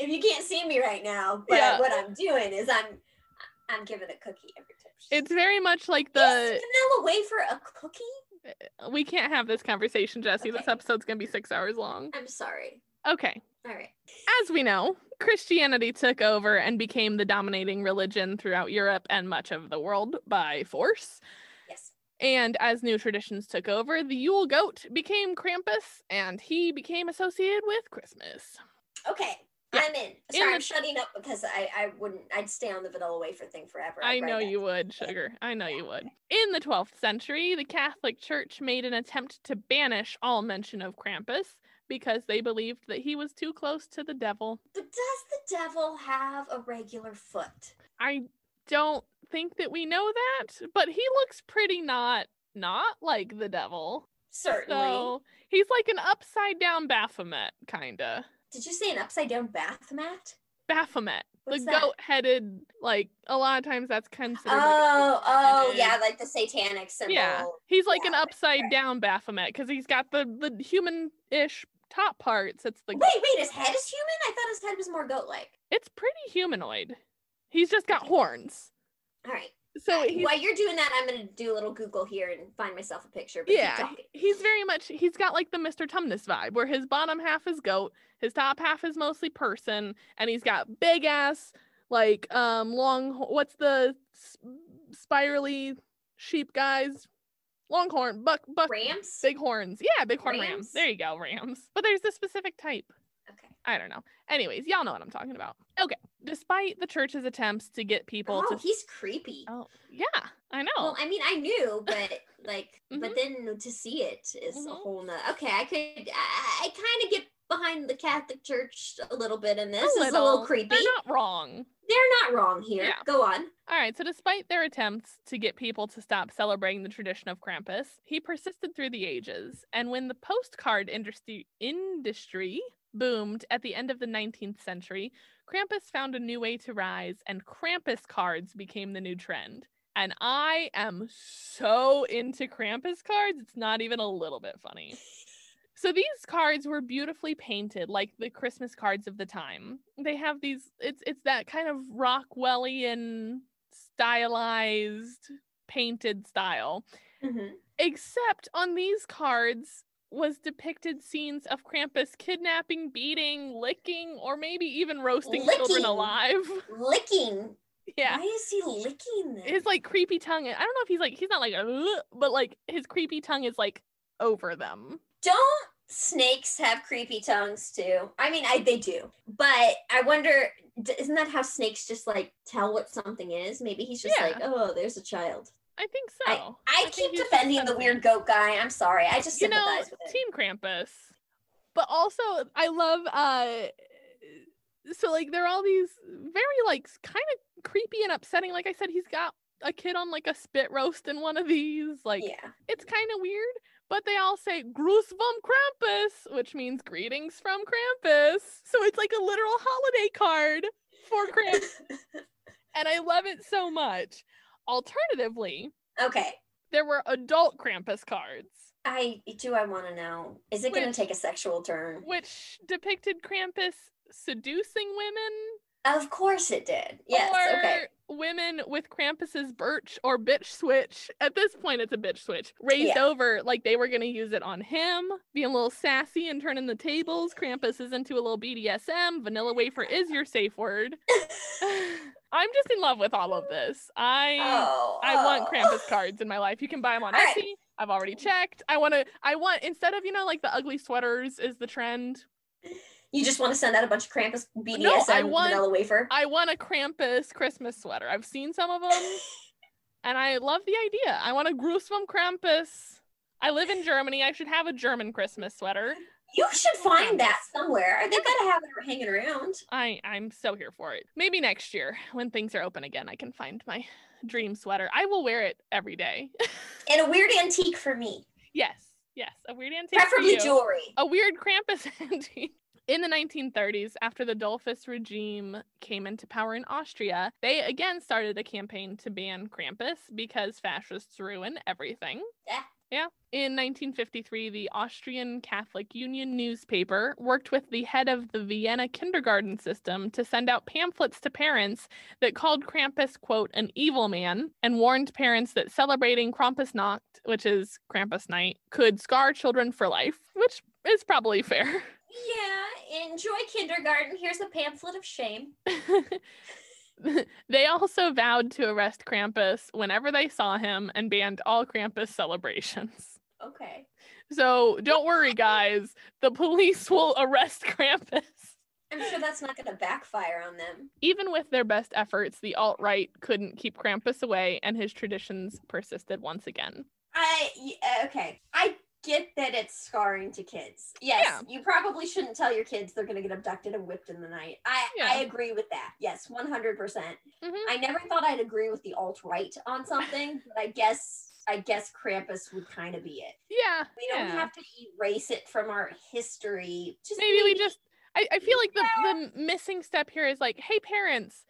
if you can't see me right now, but Yeah. what I'm doing is I'm I'm giving a cookie every time. It's very much like Is the vanilla wafer a cookie? Uh, we can't have this conversation, Jesse. This episode's gonna be six hours long. I'm sorry. Okay. All right. As we know, Christianity took over and became the dominating religion throughout Europe and much of the world by force. Yes. And as new traditions took over, the Yule goat became Krampus and he became associated with Christmas. Okay. Yeah. I'm in. Sorry, the- I'm shutting up because I, I wouldn't I'd stay on the vanilla wafer thing forever. I I'd know you that. would, sugar. I know you would. In the 12th century, the Catholic Church made an attempt to banish all mention of Krampus because they believed that he was too close to the devil. But does the devil have a regular foot? I don't think that we know that, but he looks pretty not not like the devil. Certainly. So he's like an upside down Baphomet, kinda. Did you say an upside down bath mat? Baphomet. What's the goat-headed, like a lot of times that's considered. Oh, oh, yeah, like the satanic symbol. Yeah, he's like an Yeah, right, upside right. down Baphomet because he's got the the human-ish top parts. It's the Wait, wait, his head is human? I thought his head was more goat-like. it's pretty humanoid. He's just got horns. All right. So While you're doing that, I'm gonna do a little Google here and find myself a picture. Yeah, he's very much he's got like the Mr. Tumnus vibe where his bottom half is goat, his top half is mostly person, and he's got big ass like um long what's the spirally sheep guys? Longhorn, buck buck Rams. big horns. Yeah, big horn rams. Rams? There you go, rams. But there's a specific type. Okay. I don't know. Anyways, y'all know what I'm talking about. Okay. Despite the church's attempts to get people Oh, to he's creepy. Oh, yeah, I know. Well, I mean, I knew, but like, Mhm. but then to see it is a Mhm. whole nother. Okay, I could, I, I kind of get behind the Catholic Church a little bit in this. It's a little creepy. They're not wrong. They're not wrong here. Yeah. Go on. All right, so despite their attempts to get people to stop celebrating the tradition of Krampus, he persisted through the ages. And when the postcard industry industry boomed at the end of the 19th century, Krampus found a new way to rise and Krampus cards became the new trend. And I am so into Krampus cards, it's not even a little bit funny. So these cards were beautifully painted like the Christmas cards of the time. They have these it's it's that kind of Rockwellian stylized painted style. Mhm. Except on these cards was depicted scenes of Krampus kidnapping, beating, licking, or maybe even roasting children alive. Licking. yeah. Why is he licking them? His like creepy tongue. I don't know if he's like he's not like but like his creepy tongue is like over them. Don't snakes have creepy tongues too? I mean, I they do, but I wonder, isn't that how snakes just like tell what something is? Maybe he's just Yeah. like, oh, there's a child. I think so. I, I, think keep defending the weird goat guy. I'm sorry. I just you know. Team Krampus. But also I love uh so like there are all these very like kind of creepy and upsetting. Like I said, he's got a kid on like a spit roast in one of these. Like yeah. it's kind of weird. But they all say Gruß vom Krampus, which means greetings from Krampus. So it's like a literal holiday card for Krampus. and I love it so much. Alternatively, Okay. there were adult Krampus cards. I do. I want to know. Is it going to take a sexual turn? which depicted Krampus seducing women Of course it did. Yes. or Okay. women with Krampus's birch or bitch switch. At this point, it's a bitch switch raised Yeah. over like they were going to use it on him, being a little sassy and turning the tables. Krampus is into a little BDSM. Vanilla wafer is your safe word. I'm just in love with all of this. I oh. I want oh. Krampus cards in my life. You can buy them on right. Etsy. I've already checked. I want to. I want instead of you know like the ugly sweaters is the trend. You just want to send out a bunch of Krampus BDSM I want- vanilla wafer. I want a Krampus Christmas sweater. I've seen some of them, and I love the idea. I want a Gruß vom Krampus. I live in Germany. I should have a German Christmas sweater. You should find that somewhere. They gotta have it hanging around. I I'm so here for it. Maybe next year when things are open again, I can find my dream sweater. I will wear it every day. And a weird antique for me. yes, yes, a weird antique. for Preferably you. jewelry. a weird Krampus antique. In the 1930s, after the Dollfuss regime came into power in Austria, they again started a campaign to ban Krampus because fascists ruin everything. Yeah. Yeah. In 1953, the Austrian Catholic Union newspaper worked with the head of the Vienna kindergarten system to send out pamphlets to parents that called Krampus, quote, an evil man and warned parents that celebrating Krampusnacht, which is Krampus night, could scar children for life, which is probably fair. Yeah, enjoy kindergarten. Here's a pamphlet of shame. they also vowed to arrest Krampus whenever they saw him and banned all Krampus celebrations. Okay. So don't worry, guys. The police will arrest Krampus. I'm sure that's not gonna backfire on them. Even with their best efforts, the alt right couldn't keep Krampus away, and his traditions persisted once again. I uh, okay. I get that it's scarring to kids. Yes, Yeah. you probably shouldn't tell your kids they're gonna get abducted and whipped in the night. I I agree with that. Yes, one hundred percent. Mhm. I never thought I'd agree with the alt right on something, but I guess I guess Krampus would kind of be it. Yeah. We don't yeah. have to erase it from our history. Just maybe we just I, I feel like the, the missing step here is like, hey, parents,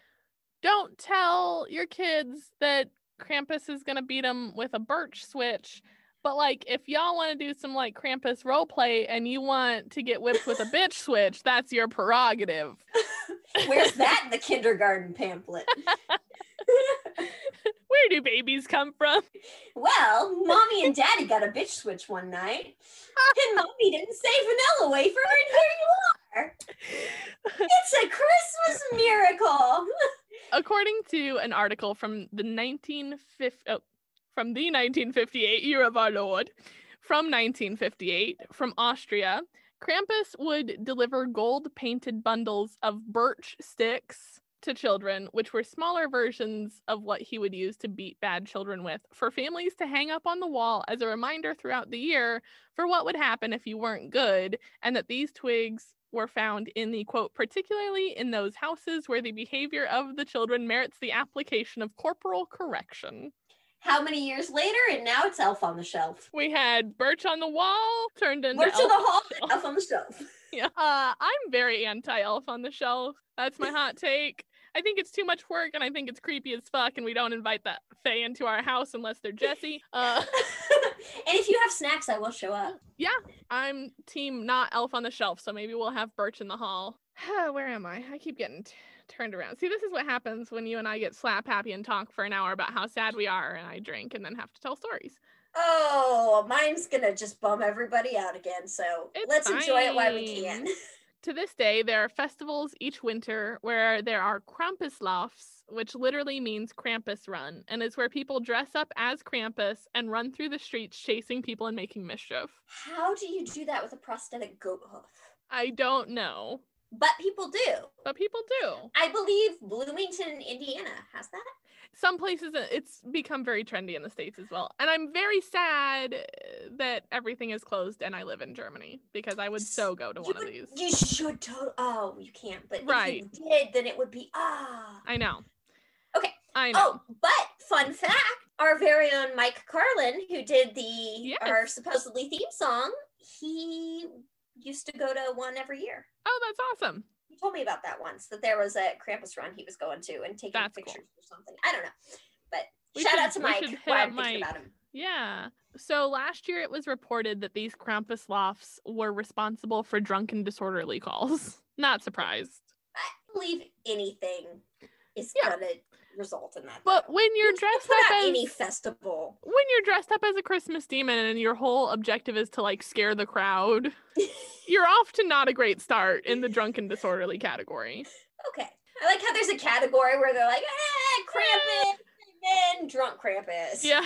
don't tell your kids that Krampus is going to beat them with a birch switch. But like, if y'all want to do some like Krampus role play and you want to get whipped with a bitch switch, that's your prerogative. Where's that in the kindergarten pamphlet? Where do babies come from? Well, mommy and daddy got a bitch switch one night, and mommy didn't say vanilla wafer, and here you are. It's a Christmas miracle. According to an article from the 1950 oh, from the 1958 year of our Lord, from 1958 from Austria, Krampus would deliver gold painted bundles of birch sticks to children, which were smaller versions of what he would use to beat bad children with, for families to hang up on the wall as a reminder throughout the year for what would happen if you weren't good, and that these twigs were found in the quote, particularly in those houses where the behavior of the children merits the application of corporal correction. How many years later, and now it's Elf on the Shelf. We had Birch on the Wall turned into Birch Elf on the Hall, Elf on the Shelf. Yeah, uh, I'm very anti Elf on the Shelf. That's my hot take. I think it's too much work, and I think it's creepy as fuck, and we don't invite that Fae into our house unless they're Jesse. Uh, and if you have snacks, I will show up. yeah, I'm team not Elf on the Shelf, so maybe we'll have Birch in the hall. Where am I? I keep getting t- turned around. See, this is what happens when you and I get slap happy and talk for an hour about how sad we are, and I drink and then have to tell stories. Oh, mine's gonna just bum everybody out again. So It's let's enjoy it while we can. To this day, there are festivals each winter where there are Krampuslaufs, which literally means Krampus run, and is where people dress up as Krampus and run through the streets chasing people and making mischief. How do you do that with a prosthetic goat hoof? I don't know, But people do. but people do. I believe Bloomington, Indiana has that. Some places uh, it's become very trendy in the States as well. And I'm very sad uh, that everything is closed and I live in Germany because I would so go to You one of these. You should totally. Oh, you can't. But Right. if you did, then it would be ah. I know. Okay. I know. Oh, but fun fact: our very own Mike Carlin, who did the our supposedly theme song, he used to go to one every year. Oh, that's awesome. He told me about that once. That there was a Krampus run he was going to and taking That's cool. pictures or something. I don't know, but We shout should- out to Mike. Why I'm Mike. about him. Yeah. So last year it was reported that these Krampus laufs were responsible for drunken disorderly calls. Not surprised. I believe anything is Yeah. gonna result in that. But though. when you're dressed up as any festival, when you're dressed up as a Christmas demon and your whole objective is to like scare the crowd, you're off to not a great start in the drunken disorderly category. okay. I like how there's a category where they're like, ah, Krampus, and then drunk Krampus. Yep.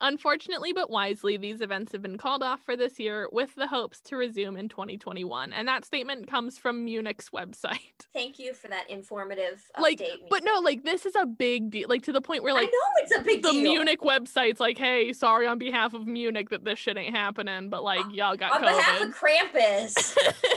Unfortunately, but wisely, these events have been called off for this year with the hopes to resume in 2021. And that statement comes from Munich's website. Thank you for that informative Like, update. But no, like this is a big deal. Like to the point where like I know it's a big the deal. Munich website's like, hey, sorry on behalf of Munich that this shit ain't happening, but like y'all got On behalf of Krampus,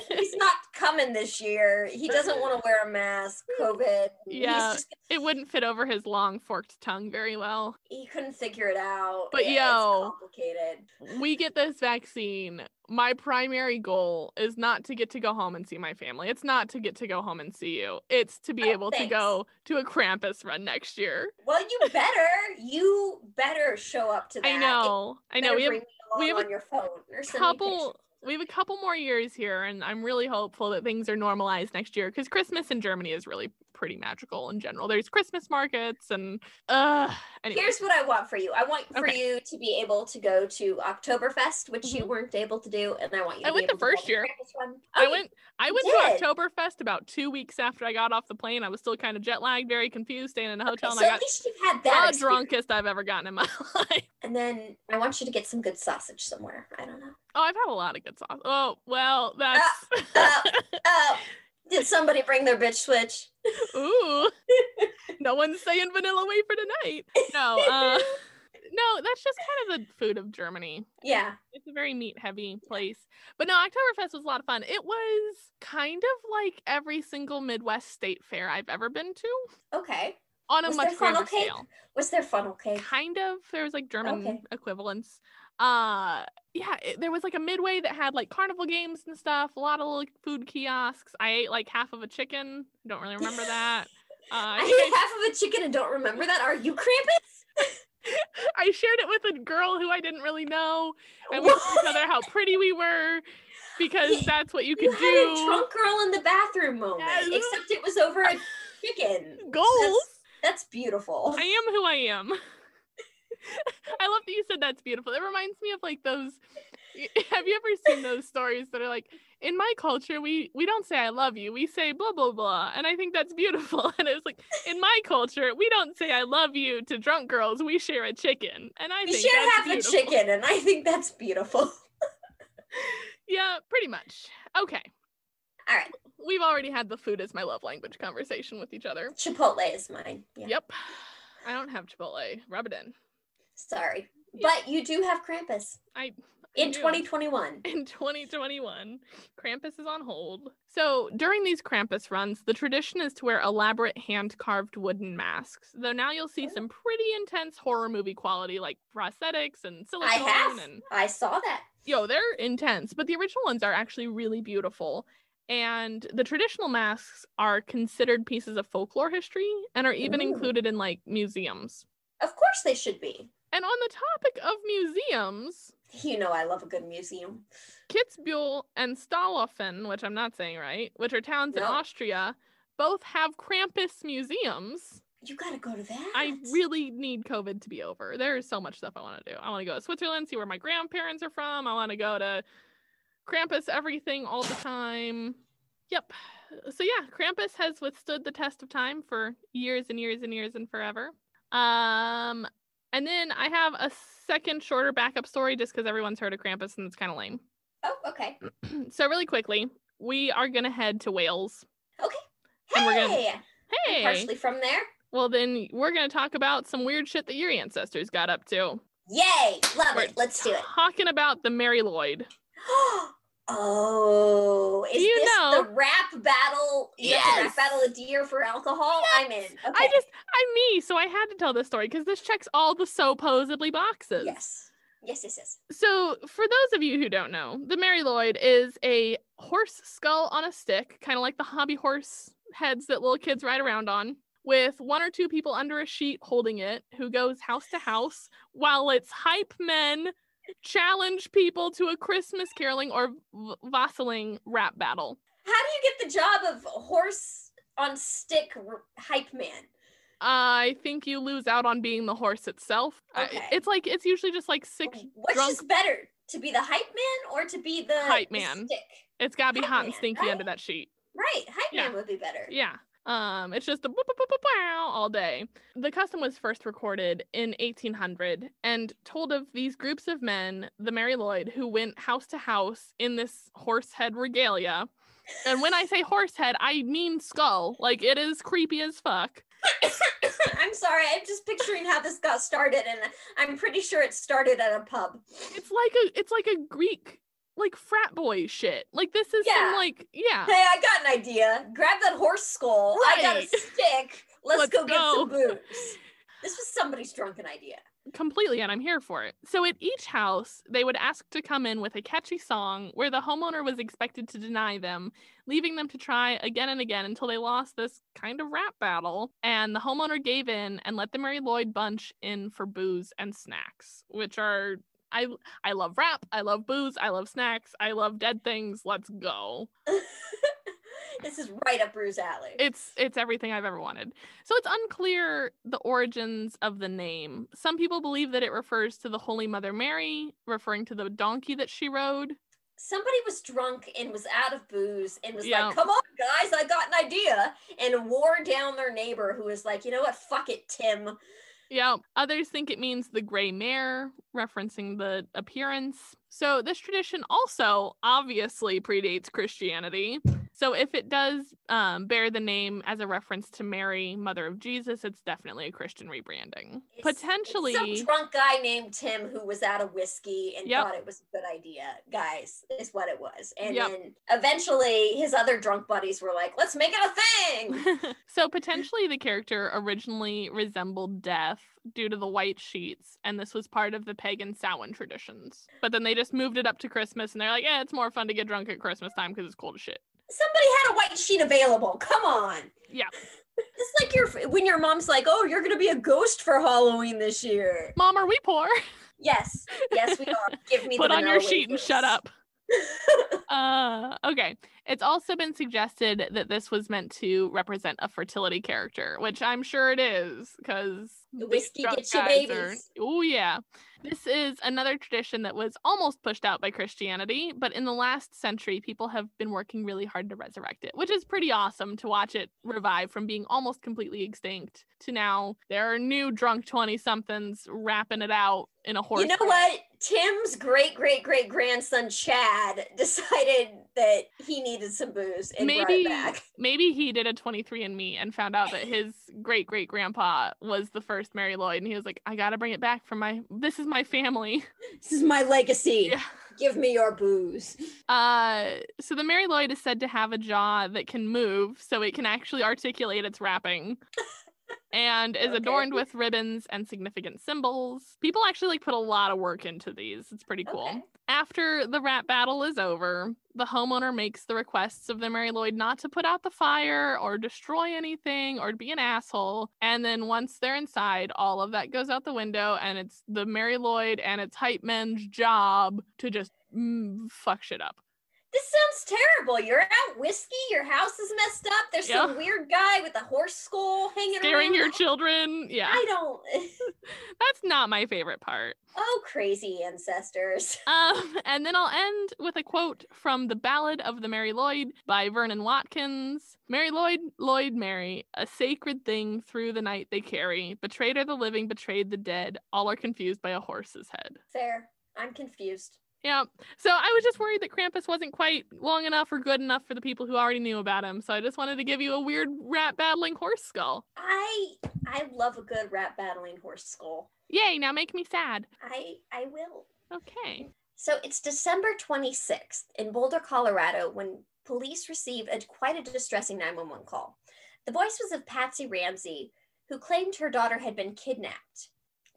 he's not coming this year. He doesn't want to wear a mask. Hmm. COVID. Yeah. just- it wouldn't fit over his long forked tongue very well. he couldn't figure it out. But Yeah, yo. complicated. We get this vaccine. My primary goal is not to get to go home and see my family. It's not to get to go home and see you. It's to be Oh, able to go to a Krampus run next year. Well, you better, you better show up to that. I know. I know. We have bring me along we have a on your phone or couple we have a couple more years here and i'm really hopeful that things are normalized next year because christmas in germany is really pretty magical in general there's christmas markets and uh anyway. Here's what I want for you. I want for Okay. you to be able to go to Oktoberfest, which you Mhm. weren't able to do, and I want you. I to went be the first year. Run. i Oh, went i went did? to oktoberfest about two weeks after i got off the plane i was still kind of jet lagged very confused staying in a Okay, hotel so and i at got least you've had that. the experience. drunkest i've ever gotten in my life And then I want you to get some good sausage somewhere. I don't know. oh i've had a lot of good sauce oh well that's uh, Oh, did somebody bring their bitch switch? ooh no one's saying vanilla wafer tonight no uh no that's just kind of the food of germany yeah. it's a very meat heavy place. But no, Oktoberfest was a lot of fun. It was kind of like every single Midwest state fair I've ever been to Okay. on a Was much there funnel cake? scale. Was there funnel cake? Kind of. There was like German Okay. equivalents. Uh yeah it, there was like a midway that had like carnival games and stuff a lot of like food kiosks i ate like half of a chicken don't really remember that uh, I ate half of a chicken and don't remember that. Are you Krampus? I, shared it with a girl who i didn't really know and we told each other how pretty we were because that's what you You could had a do drunk girl in the bathroom moment, Yes. except it was over a chicken. goals That's beautiful. I am who I am. I love that you said that's beautiful. It reminds me of like those. Have you ever seen those stories that are like, in my culture, we we don't say I love you, we say blah blah blah, and I think that's beautiful. And it's like, in my culture, we don't say I love you to drunk girls, we share a chicken, and I We think share that's half beautiful. a chicken, and I think that's beautiful. Yeah, pretty much. Okay, All right, we've already had the food as my love language conversation with each other. Chipotle is mine. Yeah. Yep, I don't have Chipotle. Rub it in. Sorry, Yeah. but you do have Krampus I in do. 2021. in 2021. Krampus is on hold. So during these Krampus runs, the tradition is to wear elaborate hand carved wooden masks. Though now you'll see oh. some pretty intense horror movie quality like prosthetics and silicone I have. and I saw that. yo, they're intense, but the original ones are actually really beautiful. And the traditional masks are considered pieces of folklore history and are even Ooh. included in like museums. Of course, they should be. And on the topic of museums, You know, I love a good museum. Kitzbühel and Stahlofen, which I'm not saying right, which are towns in Austria, both have Krampus museums. You got to go to that. I really need COVID to be over. There is so much stuff I want to do. I want to go to Switzerland, see where my grandparents are from. I want to go to Krampus everything all the time. Yep. So yeah, Krampus has withstood the test of time for years and years and years and forever. Um and then I have a second shorter backup story just because everyone's heard of Krampus and it's kind of lame. Oh, okay. so really quickly, we are gonna head to Wales. Okay. And we're Hey, gonna- I'm Hey, partially from there. well then we're gonna talk about some weird shit that your ancestors got up to. Yay! Love We're it. Let's do it. Talking about the Mari Lwyd. oh, is You this know- the rap battle? You have to Yes. rap battle a deer for alcohol. I'm in. Okay. I just I'm me, so I had to tell this story because this checks all the supposedly boxes. yes, yes, yes, yes. So, for those of you who don't know, the Mari Lwyd is a horse skull on a stick, kind of like the hobby horse heads that little kids ride around on, with one or two people under a sheet holding it, who goes house to house while its hype men challenge people to a Christmas caroling or v- rap battle. How do you get the job of horse on stick r- hype man? I think you lose out on being the horse itself. Okay. it's like it's usually just like six. Which drunk- is better, to be the hype man or to be the Hype the man. stick? It's gotta be Hype hot and stinky right? under that sheet. Right, hype Yeah. man would be better. Yeah. Um, it's just a boop, boop, boop, boop, wow all day. The custom was first recorded in 1800 and told of these groups of men, the Mari Lwyd, who went house to house in this horse head regalia. And when I say horse head, I mean skull. Like it is creepy as fuck. I'm sorry, I'm just picturing how this got started, and I'm pretty sure it started at a pub. It's like a it's like a Greek like frat boy shit. Like this is Yeah. some like yeah. Hey, I got an idea. Grab that horse skull. I got a stick. Let's, Let's go, get some go. booze. This was somebody's drunken idea. completely and I'm here for it. So at each house, they would ask to come in with a catchy song where the homeowner was expected to deny them, leaving them to try again and again until they lost this kind of rap battle. And the homeowner gave in and let the Mari Lwyd bunch in for booze and snacks, which are I I love rap, I love booze, I love snacks, I love dead things. Let's go. this is right up Bruce alley. It's it's everything I've ever wanted. So it's unclear the origins of the name. Some people believe that it refers to the Holy Mother Mary, referring to the donkey that she rode. Somebody was drunk and was out of booze and was Yeah. like, "Come on, guys, I got an idea," and wore down their neighbor who was like, "You know what? Fuck it, Tim." Yeah. Others think it means the gray mare, referencing the appearance. So this tradition also obviously predates Christianity, So if it does um, bear the name as a reference to Mary, Mother of Jesus, it's definitely a Christian rebranding. It's- Potentially, it's some drunk guy named Tim who was out of whiskey and Yep. thought it was a good idea, guys. Is what it was. And Yep. then eventually his other drunk buddies were like, "Let's make it a thing." so potentially the character originally resembled death due to the white sheets, and this was part of the pagan Samhain traditions. But then they just moved it up to Christmas, and they're like, "Yeah, it's more fun to get drunk at Christmas time because it's cold as shit." Somebody had a white sheet available. Come on. Yeah. It's like your when your mom's like, "Oh, you're gonna be a ghost for Halloween this year." Mom, are we poor? Yes, yes, we are. Give me Put the on your sheet and shut up. Uh, okay. It's also been suggested that this was meant to represent a fertility character, which I'm sure it is because The whiskey gets you babies. Oh yeah. This is another tradition that was almost pushed out by Christianity, but in the last century, people have been working really hard to resurrect it, which is pretty awesome to watch it revive from being almost completely extinct to now. There are new drunk 20 somethings rapping it out in a horse. You know race. what? Tim's great great great grandson Chad decided that he needed some booze and brought maybe it back. maybe he did a 23andme and found out that his great great grandpa was the first mari lwyd and he was like i gotta bring it back for my this is my family This is my legacy. Yeah. Give me your booze. uh so the mari lwyd is said to have a jaw that can move so it can actually articulate its rapping and is Okay. adorned with ribbons and significant symbols people actually like put a lot of work into these it's pretty cool Okay. After the rap battle is over, the homeowner makes the requests of the Mari Lwyd not to put out the fire or destroy anything or be an asshole. And then once they're inside, all of that goes out the window, and it's the Mari Lwyd and its hype men's job to just mm, fuck shit up. This sounds terrible. You're out whiskey. Your house is messed up. There's some weird guy with a horse skull hanging Scaring around. your children. Yeah, I don't. that's not my favorite part. Oh, crazy ancestors. Um, and then I'll end with a quote from The Ballad of the Mari Lwyd by Vernon Watkins. Mari Lwyd, Lwyd Mari, a sacred thing through the night they carry. Betrayed are the living, betrayed the dead. All are confused by a horse's head. Fair. I'm confused. Yeah. So I was just worried that Krampus wasn't quite long enough or good enough for the people who already knew about him. So I just wanted to give you a weird rat battling horse skull. I I love a good rat battling horse skull. Yay, now make me sad. I I will. Okay. So it's December 26th in Boulder, Colorado, when police receive a quite a distressing 911 call. The voice was of Patsy Ramsey, who claimed her daughter had been kidnapped.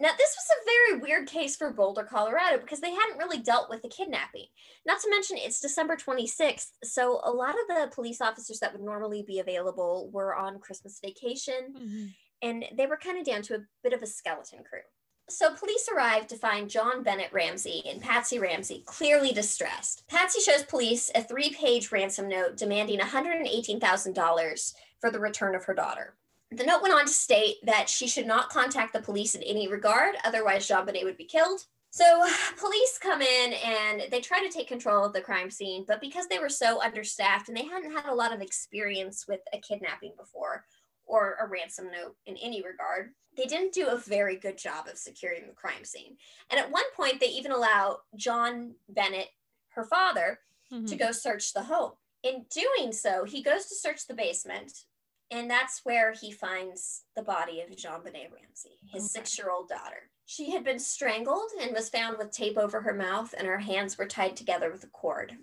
Now, this was a very weird case for Boulder, Colorado, because they hadn't really dealt with the kidnapping. Not to mention, it's December 26th, so a lot of the police officers that would normally be available were on Christmas vacation mm-hmm. and they were kind of down to a bit of a skeleton crew. So police arrived to find John Bennett Ramsey and Patsy Ramsey clearly distressed. Patsy shows police a three-page ransom note demanding $118,000 for the return of her daughter. The note went on to state that she should not contact the police in any regard, otherwise JonBenét would be killed. So police come in and they try to take control of the crime scene, but because they were so understaffed and they hadn't had a lot of experience with a kidnapping before, or a ransom note in any regard. They didn't do a very good job of securing the crime scene. And at one point, they even allow John Bennett, her father, Mhm. to go search the home. In doing so, he goes to search the basement, and that's where he finds the body of JonBenét Ramsey, his Okay. six year old daughter. She had been strangled and was found with tape over her mouth, and her hands were tied together with a cord.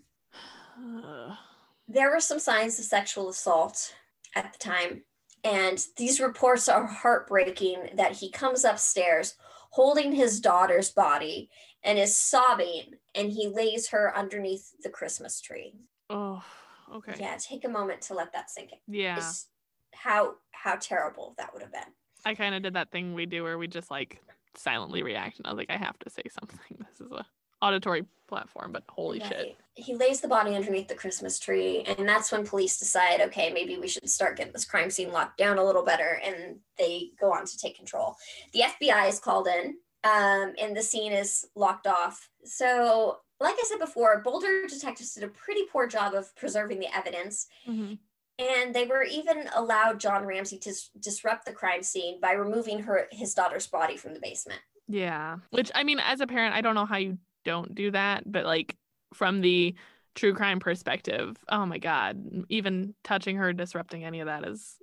There were some signs of sexual assault at the time, and these reports are heartbreaking that he comes upstairs holding his daughter's body and is sobbing, and he lays her underneath the Christmas tree. oh, okay. Yeah, take a moment to let that sink in. Yeah. It's how how terrible that would have been. I kind of did that thing we do where we just like silently react, and I was like, I have to say something. This is a auditory platform, but holy shit. He lays the body underneath the Christmas tree, and that's when police decide, okay, maybe we should start getting this crime scene locked down a little better, and they go on to take control. The FBI is called in, um, and the scene is locked off. So, like I said before, Boulder detectives did a pretty poor job of preserving the evidence, Mhm. And they were even allowed John Ramsey to s- disrupt the crime scene by removing her his daughter's body from the basement. Yeah. Which I mean, as a parent, I don't know how you don't do that, but like from the true crime perspective. Oh my god, even touching her, disrupting any of that is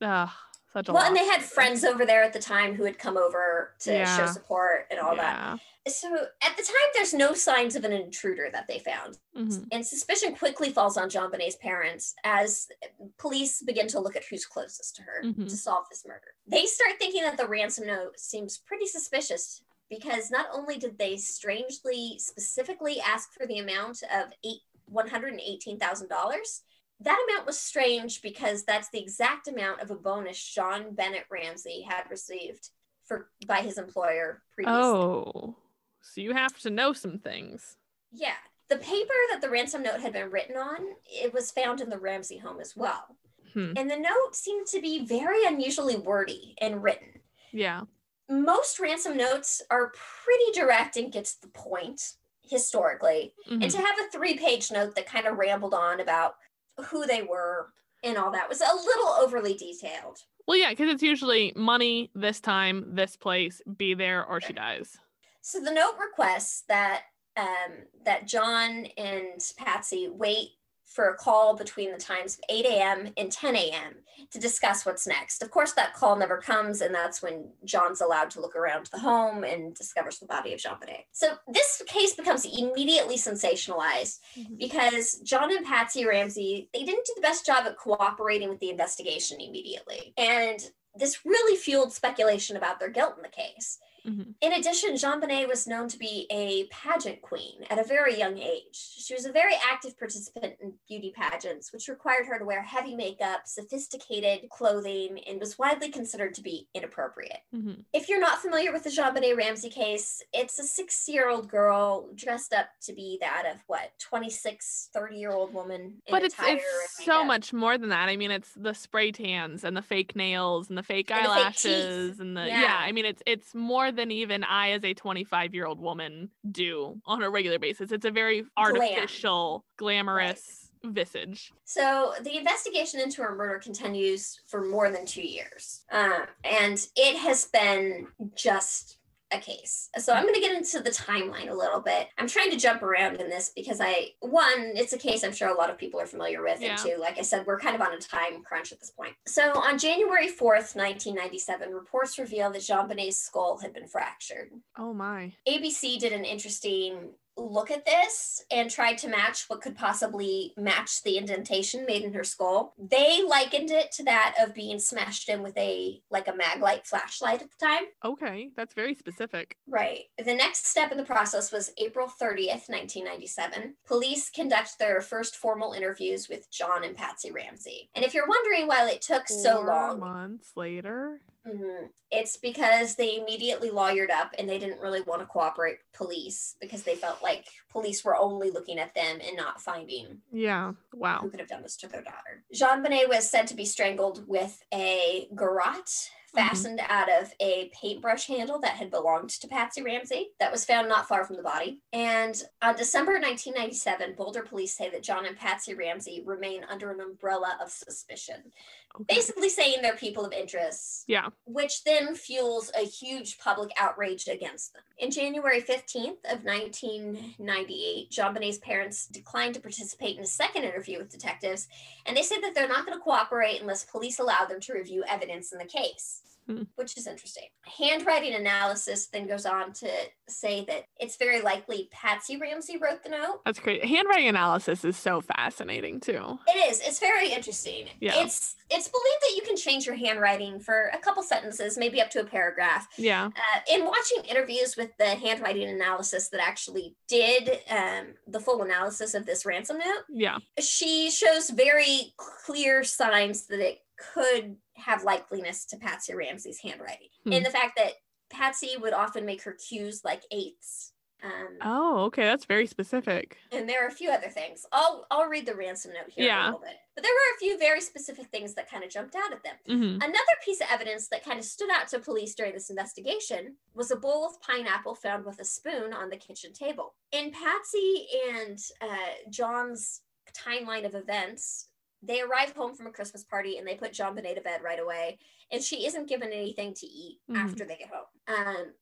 uh, such a well, lot. and they had friends over there at the time who had come over to Yeah. show support and all yeah. that. So at the time, there's no signs of an intruder that they found. Mhm. And suspicion quickly falls on JonBenét's parents as police begin to look at who's closest to her Mhm. to solve this murder. They start thinking that the ransom note seems pretty suspicious because not only did they strangely specifically ask for the amount of eight one hundred and eighteen thousand dollars, that amount was strange because that's the exact amount of a bonus John Bennett Ramsey had received for by his employer previously. Oh, so you have to know some things. Yeah. The paper that the ransom note had been written on, it was found in the Ramsey home as well. Hmm. And the note seemed to be very unusually wordy and written. Yeah. Most ransom notes are pretty direct and gets the point historically. Mhm. And to have a three-page note that kind of rambled on about who they were and all that was a little overly detailed. Well, yeah, because it's usually money this time, this place, be there or she dies. So the note requests that um, that John and Patsy wait for a call between the times of 8 a.m. and 10 a.m. to discuss what's next. Of course, that call never comes, and that's when John's allowed to look around the home and discovers the body of JonBenét. So this case becomes immediately sensationalized Mhm. because John and Patsy Ramsey, they didn't do the best job at cooperating with the investigation immediately. And this really fueled speculation about their guilt in the case. Mhm. In addition, JonBenét was known to be a pageant queen at a very young age. She was a very active participant in beauty pageants, which required her to wear heavy makeup, sophisticated clothing, and was widely considered to be inappropriate. Mhm. If you're not familiar with the JonBenét Ramsey case, it's a six year old girl dressed up to be that of what, 26, 30 year old woman. in But it's it's so much more than that. I mean, it's the spray tans and the fake nails and the fake And the fake eyelashes and the yeah. Yeah. I mean, it's it's more than even I as a 25 year old woman do on a regular basis. It's a very artificial, glamorous visage. So the investigation into her murder continues for more than two years, uh, and it has been just a case. So I'm going to get into the timeline a little bit. I'm trying to jump around in this because I, one, it's a case I'm sure a lot of people are familiar with, Yeah. and two, like I said, we're kind of on a time crunch at this point. So on January 4th, 1997, reports reveal that JonBenét's skull had been fractured. Oh my. ABC did an interesting look at this and tried to match what could possibly match the indentation made in her skull. They likened it to that of being smashed in with a like a maglite flashlight at the time. Okay, that's very specific. Right. The next step in the process was April 30th, 1997. Police conduct their first formal interviews with John and Patsy Ramsey. And if you're wondering why it took so Four long, months later. Mhm. It's because they immediately lawyered up and they didn't really want to cooperate with police because they felt like police were only looking at them and not finding Yeah. Wow. who could have done this to their daughter. JonBenét was said to be strangled with a garrote fastened out of a paintbrush handle that had belonged to Patsy Ramsey that was found not far from the body. And on December 1997, Boulder police say that John and Patsy Ramsey remain under an umbrella of suspicion Okay. basically saying they're people of interest. Yeah. Which then fuels a huge public outrage against them. In January 15th of 1998, JonBenét's parents declined to participate in a second interview with detectives, and they said that they're not going to cooperate unless police allow them to review evidence in the case. Hmm. Which is interesting. Handwriting analysis then goes on to say that it's very likely Patsy Ramsey wrote the note. That's great. Handwriting analysis is so fascinating too. It is. It's very interesting. Yeah. It's it's believed that you can change your handwriting for a couple sentences, maybe up to a paragraph. Yeah. Uh, in watching interviews with the handwriting analysis that actually did um, the full analysis of this ransom note, Yeah. she shows very clear signs that it could have likeliness to Patsy Ramsey's handwriting. Hmm. In the fact that Patsy would often make her cues like eights. Um, Oh, okay. That's very specific. and there are a few other things. I'll I'll read the ransom note here Yeah. a little bit. But there were a few very specific things that kind of jumped out at them. hmm Another piece of evidence that kind of stood out to police during this investigation was a bowl of pineapple found with a spoon on the kitchen table. In Patsy and uh, John's timeline of events, they arrive home from a Christmas party and they put JonBenét to bed right away, and she isn't given anything to eat Mhm. after they get home. Um,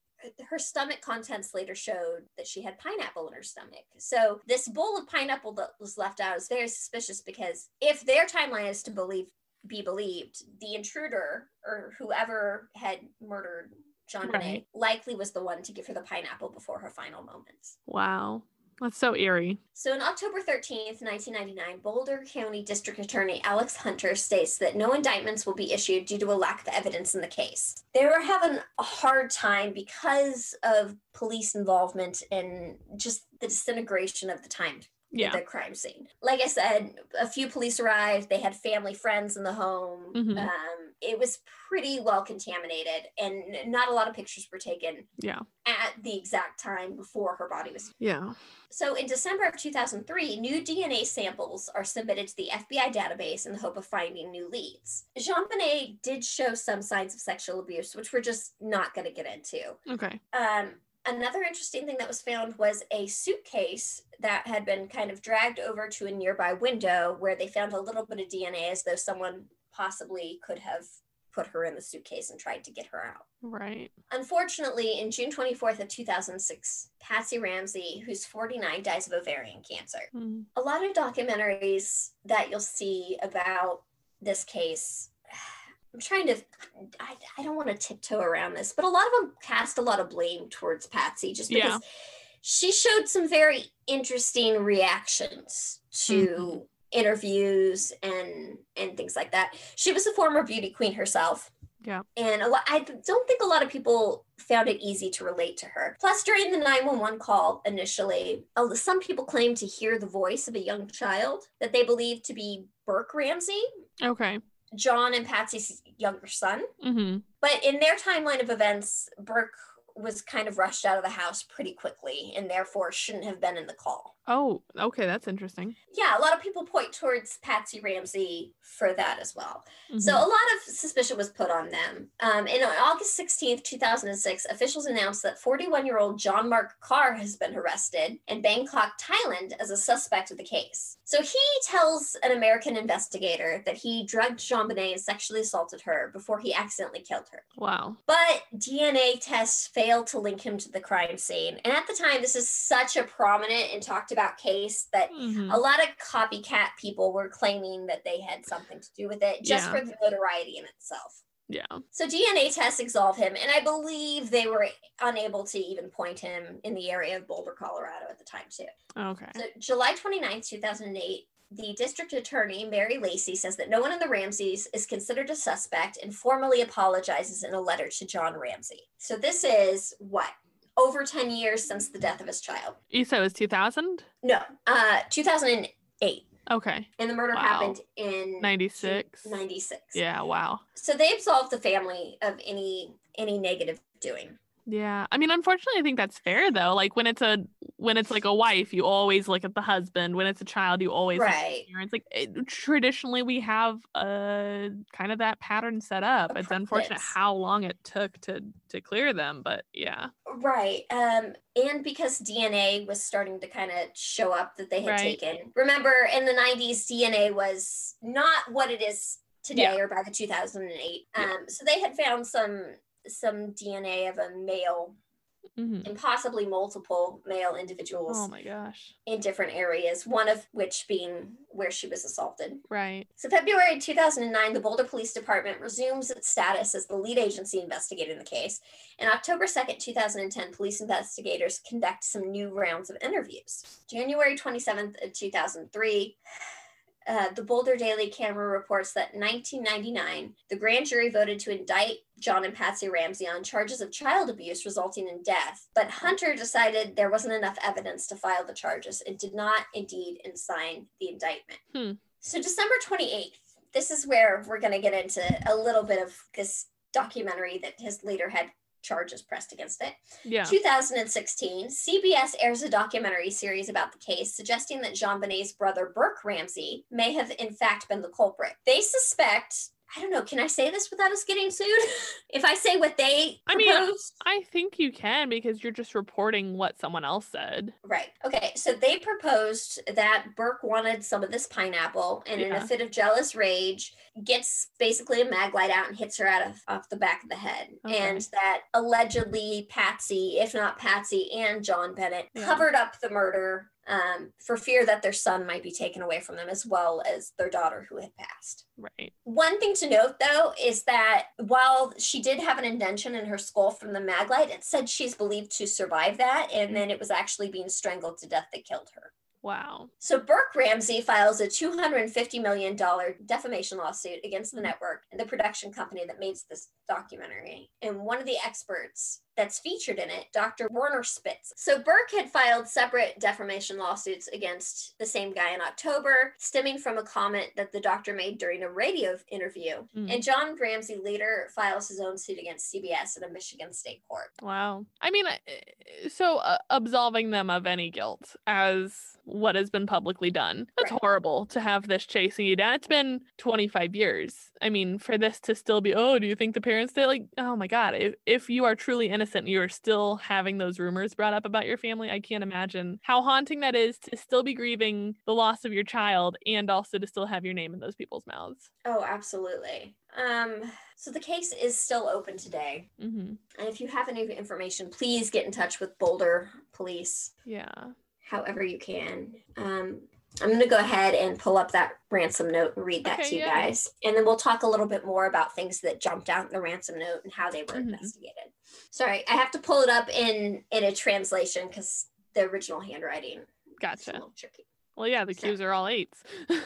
her stomach contents later showed that she had pineapple in her stomach. So this bowl of pineapple that was left out is very suspicious because if their timeline is to believe be believed, the intruder or whoever had murdered JonBenét Right. likely was the one to give her the pineapple before her final moments. Wow. That's so eerie. So on October 13th, 1999, Boulder County District Attorney Alex Hunter states that no indictments will be issued due to a lack of evidence in the case. They were having a hard time because of police involvement and just the disintegration of the time Yeah. the crime scene. Like I said, a few police arrived. They had family friends in the home. Mhm. Um, it was pretty well contaminated, and not a lot of pictures were taken Yeah. at the exact time before her body was. Yeah. So in December of 2003, new DNA samples are submitted to the FBI database in the hope of finding new leads. JonBenét did show some signs of sexual abuse, which we're just not going to get into. Okay. Um, another interesting thing that was found was a suitcase that had been kind of dragged over to a nearby window where they found a little bit of DNA as though someone possibly could have put her in the suitcase and tried to get her out. Right. Unfortunately, in June 24th of 2006, Patsy Ramsey, who's 49, dies of ovarian cancer. Mm. A lot of documentaries that you'll see about this case I'm trying to I, I don't want to tiptoe around this, but a lot of them cast a lot of blame towards Patsy just because Yeah. she showed some very interesting reactions to Mhm. interviews and and things like that. She was a former beauty queen herself. Yeah. And a lot I don't think a lot of people found it easy to relate to her. Plus during the 911 call initially, some people claimed to hear the voice of a young child that they believed to be Burke Ramsey, Okay. John and Patsy's younger son. Mm-hmm. But in their timeline of events, Burke was kind of rushed out of the house pretty quickly and therefore shouldn't have been in the call. Oh, okay. That's interesting. Yeah, a lot of people point towards Patsy Ramsey for that as well. So Mhm. a lot of suspicion was put on them. Um, and on August 16th, 2006, officials announced that 41 year old John Mark Carr has been arrested in Bangkok, Thailand as a suspect of the case. So he tells an American investigator that he drugged JonBenét and sexually assaulted her before he accidentally killed her. wow. But DNA tests failed to link him to the crime scene. And at the time, this is such a prominent and talked about case that Mhm. a lot of copycat people were claiming that they had something to do with it just Yeah. for the notoriety in itself. Yeah. So DNA tests absolve him, and I believe they were unable to even point him in the area of Boulder, Colorado at the time, too. Okay. So July 29th, 2008, the district attorney, Mary Lacy, says that no one in the Ramseys is considered a suspect and formally apologizes in a letter to John Ramsey. So this is what? Over 10 years since the death of his child. You said it was 2000? No, uh, 2008. Okay. And the murder Wow. happened in 96. 96. Yeah. Wow. So they absolved the family of any any negative doing. Yeah. I mean, unfortunately, I think that's fair though. Like when it's a when it's like a wife, you always look at the husband. When it's a child, you always look at Right. parents. Like it, traditionally, we have a kind of that pattern set up. A it's unfortunate how long it took to to clear them, but yeah. Right. Um, and because DNA was starting to kind of show up that they had Right. taken. Remember, in the 90s, DNA was not what it is today Yeah. or by the 2008. Yeah. Um, so they had found some some DNA of a male hmm and possibly multiple male individuals Oh my gosh. in different areas, one of which being where she was assaulted. Right. So, February 2009, the Boulder Police Department resumes its status as the lead agency investigating the case. And October 2nd, 2010, police investigators conduct some new rounds of interviews. January 27th of 2003, uh, the Boulder Daily Camera reports that in 1999, the grand jury voted to indict John and Patsy Ramsey on charges of child abuse resulting in death. But Hunter decided there wasn't enough evidence to file the charges and did not indeed sign the indictment. Hmm. So, December 28th, this is where we're going to get into a little bit of this documentary that has later had charges pressed against it. Yeah. 2016, CBS airs a documentary series about the case, suggesting that JonBenét's brother Burke Ramsey may have in fact been the culprit. They suspect I don't know. Can I say this without us getting sued? if I say what they I mean, proposed? I think you can because you're just reporting what someone else said. Right. Okay. So they proposed that Burke wanted some of this pineapple and in a fit of jealous rage gets basically a mag light out and hits her out of off the back of the head. Okay. And that allegedly Patsy, if not Patsy and John Bennett, Yeah. covered up the murder um, for fear that their son might be taken away from them as well as their daughter who had passed. Right. One thing to note, though, is that while she did have an indention in her skull from the maglite, it said she's believed to survive that, and then it was actually being strangled to death that killed her. Wow. So Burke Ramsey files a $250 million defamation lawsuit against the network and the production company that made this documentary. And one of the experts that's featured in it, Dr. Werner Spitz. So Burke had filed separate defamation lawsuits against the same guy in October, stemming from a comment that the doctor made during a radio interview. Mm. And John Ramsey later files his own suit against CBS in a Michigan state court. Wow. I mean, so uh, absolving them of any guilt as what has been publicly done. That's Right. horrible to have this chasing you down. It's been 25 years. I mean, for this to still be, oh, do you think the parents did? Like, oh my God, if, if you are truly innocent, and you are still having those rumors brought up about your family. I can't imagine how haunting that is to still be grieving the loss of your child and also to still have your name in those people's mouths. Oh, absolutely. Um, so the case is still open today. Mm-hmm. And if you have any information, please get in touch with Boulder Police, Yeah. however you can. Um, I'm going to go ahead and pull up that ransom note and read that Okay, to you yeah. guys. And then we'll talk a little bit more about things that jumped out in the ransom note and how they were Mhm. investigated. Sorry, I have to pull it up in in a translation because the original handwriting is a Gotcha. little tricky. Well, yeah, the So- cues are all eights.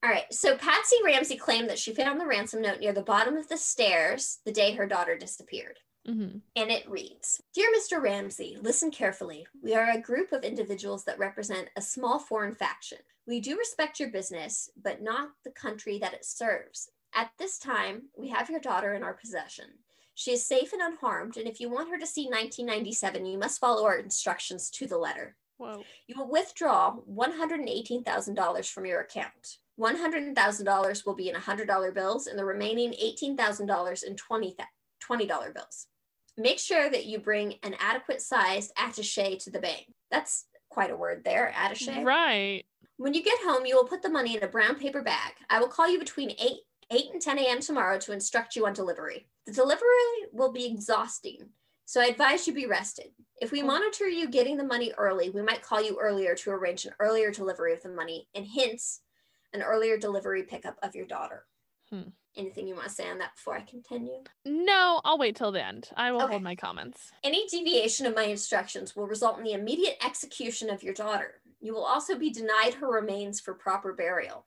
All right. So Patsy Ramsey claimed that she found the ransom note near the bottom of the stairs the day her daughter disappeared. Hmm And it reads Dear Mr. Ramsey, listen carefully. We are a group of individuals that represent a small foreign faction. We do respect your business, but not the country that it serves. At this time, we have your daughter in our possession. She is safe and unharmed, and if you want her to see 1997, you must follow our instructions to the letter. Whoa. You will withdraw $118,000 from your account. $100,000 will be in $100 bills, and the remaining $18,000 in 20 $20 bills. Make sure that you bring an adequate sized attache to the bank. That's quite a word there, attache. Right. When you get home, you will put the money in a brown paper bag. I will call you between 8, 8 and 10 a.m. tomorrow to instruct you on delivery. The delivery will be exhausting, so I advise you be rested. If we Oh. monitor you getting the money early, we might call you earlier to arrange an earlier delivery of the money and hence an earlier delivery pickup of your daughter. Hmm. Anything you want to say on that before I continue? No, I'll wait till the end. I will Okay. hold my comments. Any deviation of my instructions will result in the immediate execution of your daughter. You will also be denied her remains for proper burial.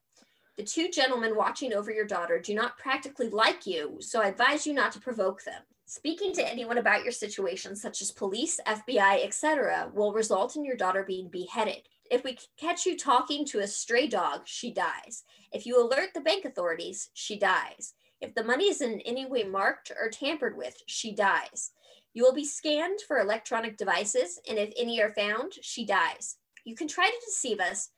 The two gentlemen watching over your daughter do not practically like you, so I advise you not to provoke them. Speaking to anyone about your situation, such as police, FBI, etc., will result in your daughter being beheaded. If we catch you talking to a stray dog, she dies. If you alert the bank authorities, she dies. If the money is in any way marked or tampered with, she dies. You will be scanned for electronic devices, and if any are found, she dies. You can try to deceive us,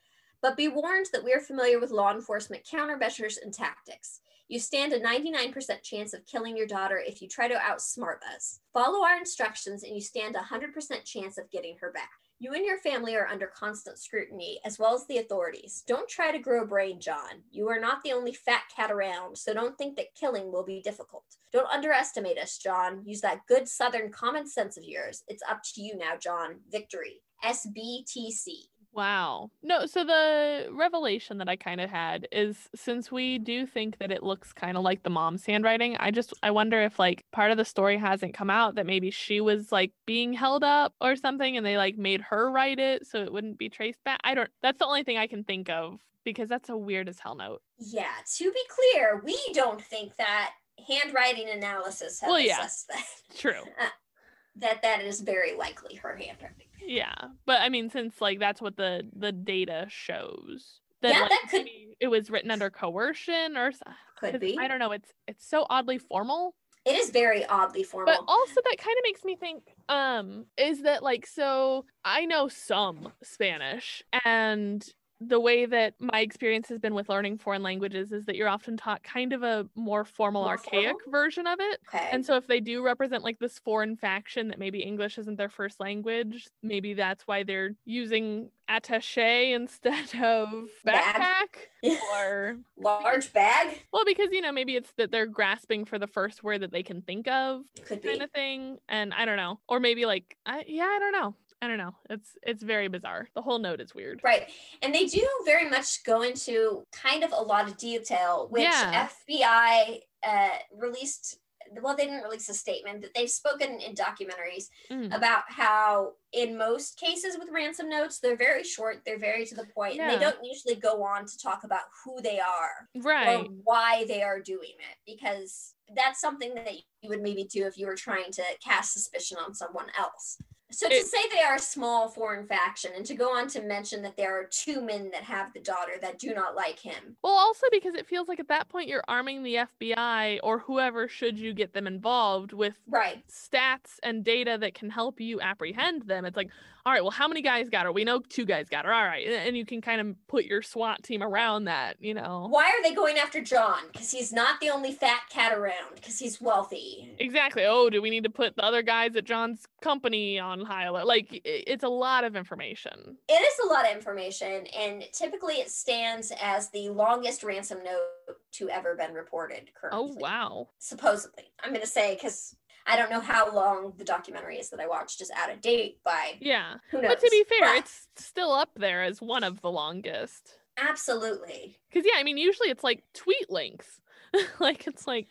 but be warned that we are familiar with law enforcement countermeasures and tactics. You stand a 99% chance of killing your daughter if you try to outsmart us. Follow our instructions, and you stand a 100% chance of getting her back. You and your family are under constant scrutiny, as well as the authorities. Don't try to grow a brain, John. You are not the only fat cat around, so don't think that killing will be difficult. Don't underestimate us, John. Use that good southern common sense of yours. It's up to you now, John. Victory. SBTC. Wow. No, so the revelation that I kind of had is since we do think that it looks kind of like the mom's handwriting, I just I wonder if like part of the story hasn't come out that maybe she was like being held up or something and they like made her write it so it wouldn't be traced back. I don't that's the only thing I can think of because that's a weird as hell note. Yeah, to be clear, we don't think that handwriting analysis has Well, yeah. assessed that, True. that that is very likely her handwriting. Yeah. But I mean since like that's what the the data shows. Yeah, like, that could- it was written under coercion or Could be. I don't know. It's it's so oddly formal. It is very oddly formal. But also that kind of makes me think um is that like so I know some Spanish and the way that my experience has been with learning foreign languages is that you're often taught kind of a more formal, More archaic formal? version of it. Okay. And so if they do represent like this foreign faction that maybe English isn't their first language, maybe that's why they're using attaché instead of Bag. backpack or Large bag well because you know maybe it's that they're grasping for the first word that they can think of could be. kind of thing and I don't know or maybe like I yeah I don't know. I don't know. It's it's very bizarre. The whole note is weird. Right. And they do very much go into kind of a lot of detail, which Yeah. FBI uh, released. Well, they didn't release a statement, but they've spoken in documentaries Mm. about how, in most cases with ransom notes, they're very short, they're very to the point, and they don't usually go on to talk about who they are Right. or why they are doing it, because that's something that you would maybe do if you were trying to cast suspicion on someone else. So to It- say they are a small foreign faction and to go on to mention that there are two men that have the daughter that do not like him. Well, also because it feels like at that point you're arming the FBI or whoever should you get them involved with Right. stats and data that can help you apprehend them. It's like, all right, well, how many guys got her? We know two guys got her. All right. And you can kind of put your SWAT team around that, you know. Why are they going after John? Because he's not the only fat cat around, because he's wealthy. Exactly. Oh, do we need to put the other guys at John's company on high alert? Like, it's a lot of information. It is a lot of information, and typically it stands as the longest ransom note to ever been reported Oh, wow. supposedly. I'm gonna say because I don't know how long the documentary is that I watched is out of date by Yeah. who knows. But to be fair, But it's still up there as one of the longest. absolutely Because, yeah, I mean, usually it's like tweet links. like, it's like,